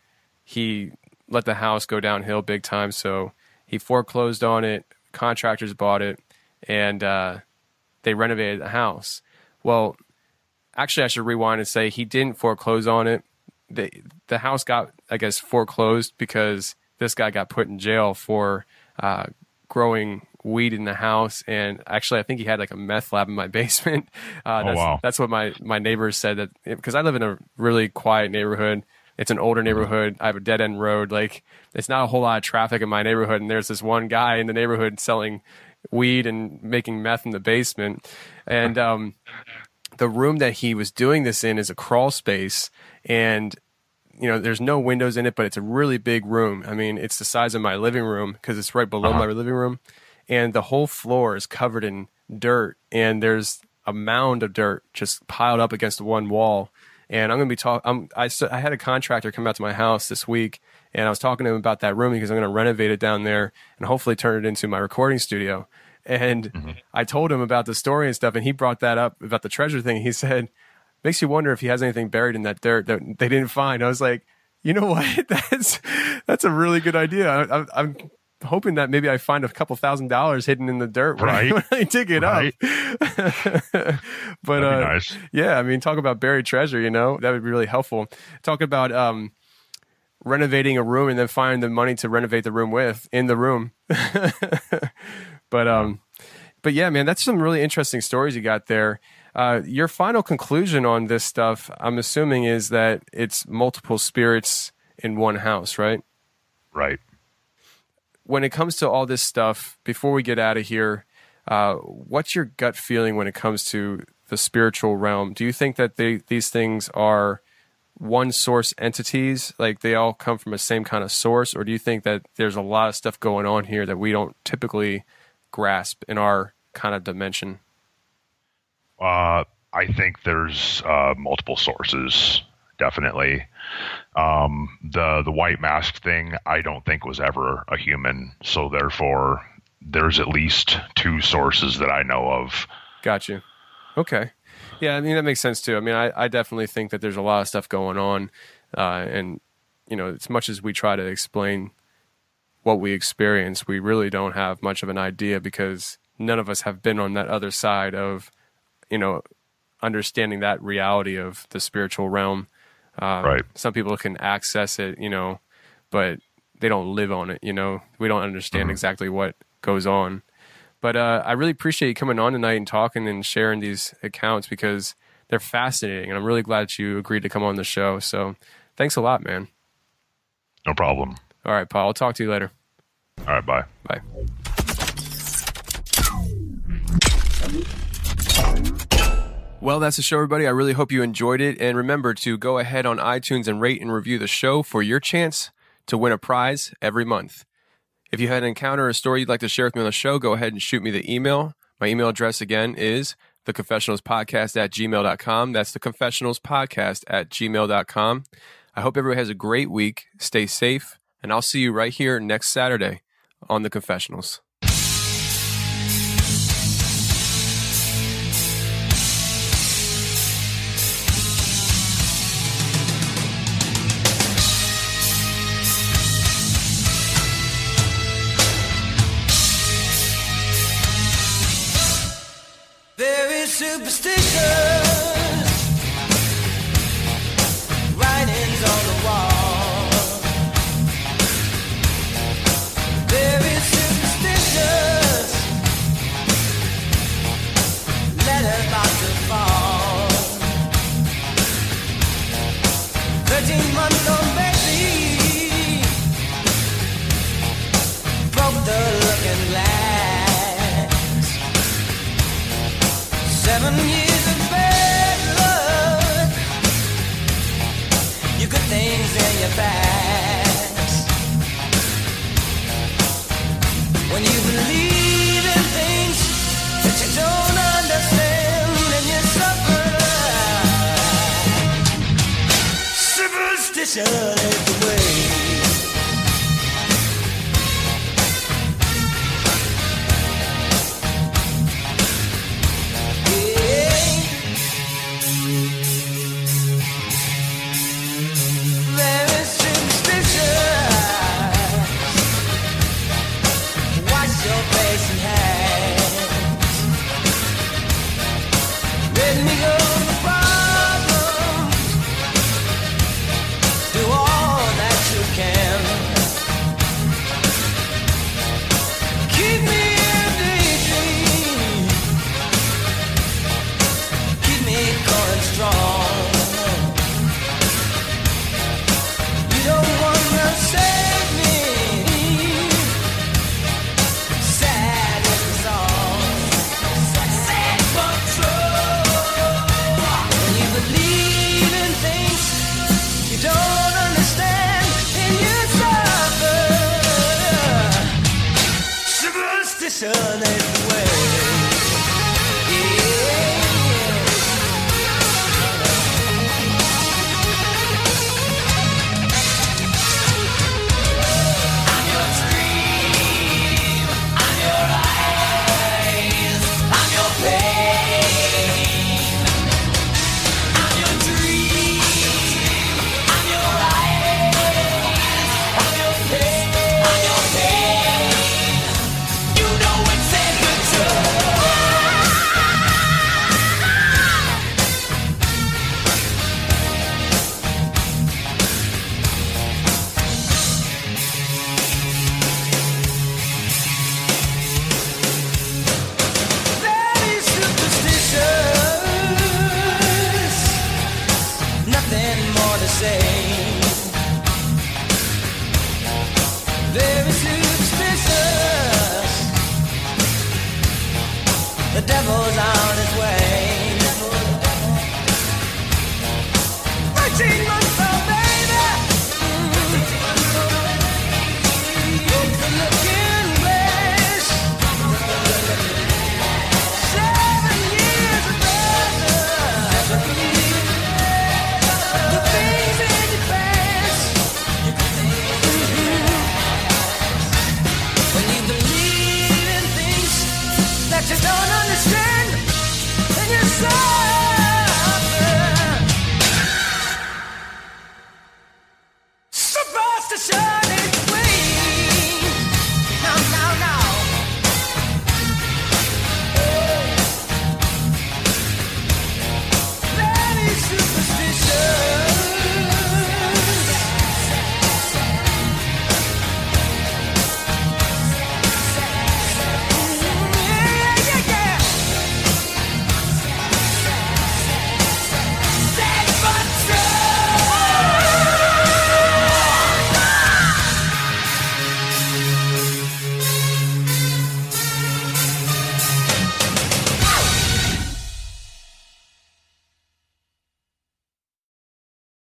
S2: he let the house go downhill big time, so he foreclosed on it. Contractors bought it, and uh, they renovated the house. Well, actually, I should rewind and say he didn't foreclose on it. the The house got, I guess, foreclosed because this guy got put in jail for uh, growing weed in the house, and actually, I think he had like a meth lab in my basement. Uh,
S7: Oh,
S2: that's,
S7: wow.
S2: that's what my my neighbors said that because I live in a really quiet neighborhood. It's an older neighborhood. I have a dead end road. Like it's not a whole lot of traffic in my neighborhood, and there's this one guy in the neighborhood selling weed and making meth in the basement, and um, the room that he was doing this in is a crawl space, and you know, there's no windows in it, but it's a really big room. I mean, it's the size of my living room because it's right below uh-huh. my living room, and the whole floor is covered in dirt, and there's a mound of dirt just piled up against one wall. And I'm gonna be talking. I, st- I had a contractor come out to my house this week, and I was talking to him about that room because I'm gonna renovate it down there and hopefully turn it into my recording studio. And I told him about the story and stuff, and he brought that up about the treasure thing. He said, makes you wonder if he has anything buried in that dirt that they didn't find. I was like, you know what? That's that's a really good idea. I, I'm hoping that maybe I find a couple thousand dollars hidden in the dirt when, I, when I dig it
S7: Right.
S2: up. but uh,
S7: nice.
S2: yeah, I mean, talk about buried treasure. You know, that would be really helpful. Talk about um, renovating a room and then finding the money to renovate the room with in the room. but um, but yeah, man, that's some really interesting stories you got there. Uh, your final conclusion on this stuff, I'm assuming, is that it's multiple spirits in one house, right?
S7: Right.
S2: When it comes to all this stuff, before we get out of here, uh, what's your gut feeling when it comes to the spiritual realm? Do you think that they, these things are one source entities, like they all come from the same kind of source, or do you think that there's a lot of stuff going on here that we don't typically grasp in our kind of dimension?
S7: Uh, I think there's uh, multiple sources, definitely. Um, the the white mask thing, I don't think was ever a human, so therefore, there's at least two sources that I know of.
S2: Got you. Okay. Yeah, I mean that makes sense too. I mean, I, I definitely think that there's a lot of stuff going on, uh, and you know, as much as we try to explain what we experience, we really don't have much of an idea because none of us have been on that other side of, you know, understanding that reality of the spiritual realm. Um,
S7: Right.
S2: Some people can access it, you know, but they don't live on it. You know, we don't understand exactly what goes on. But uh, I really appreciate you coming on tonight and talking and sharing these accounts because they're fascinating, and I'm really glad that you agreed to come on the show. So, thanks a lot, man.
S7: No problem.
S2: All right, Paul. I'll talk to you later.
S7: All right, bye.
S2: Bye. Well, that's the show, everybody. I really hope you enjoyed it. And remember to go ahead on iTunes and rate and review the show for your chance to win a prize every month. If you had an encounter or a story you'd like to share with me on the show, go ahead and shoot me the email. My email address again is theconfessionalspodcast at gmail.com. That's theconfessionalspodcast at gmail.com. I hope everyone has a great week. Stay safe, and I'll see you right here next Saturday on The Confessionals.
S8: Suffer.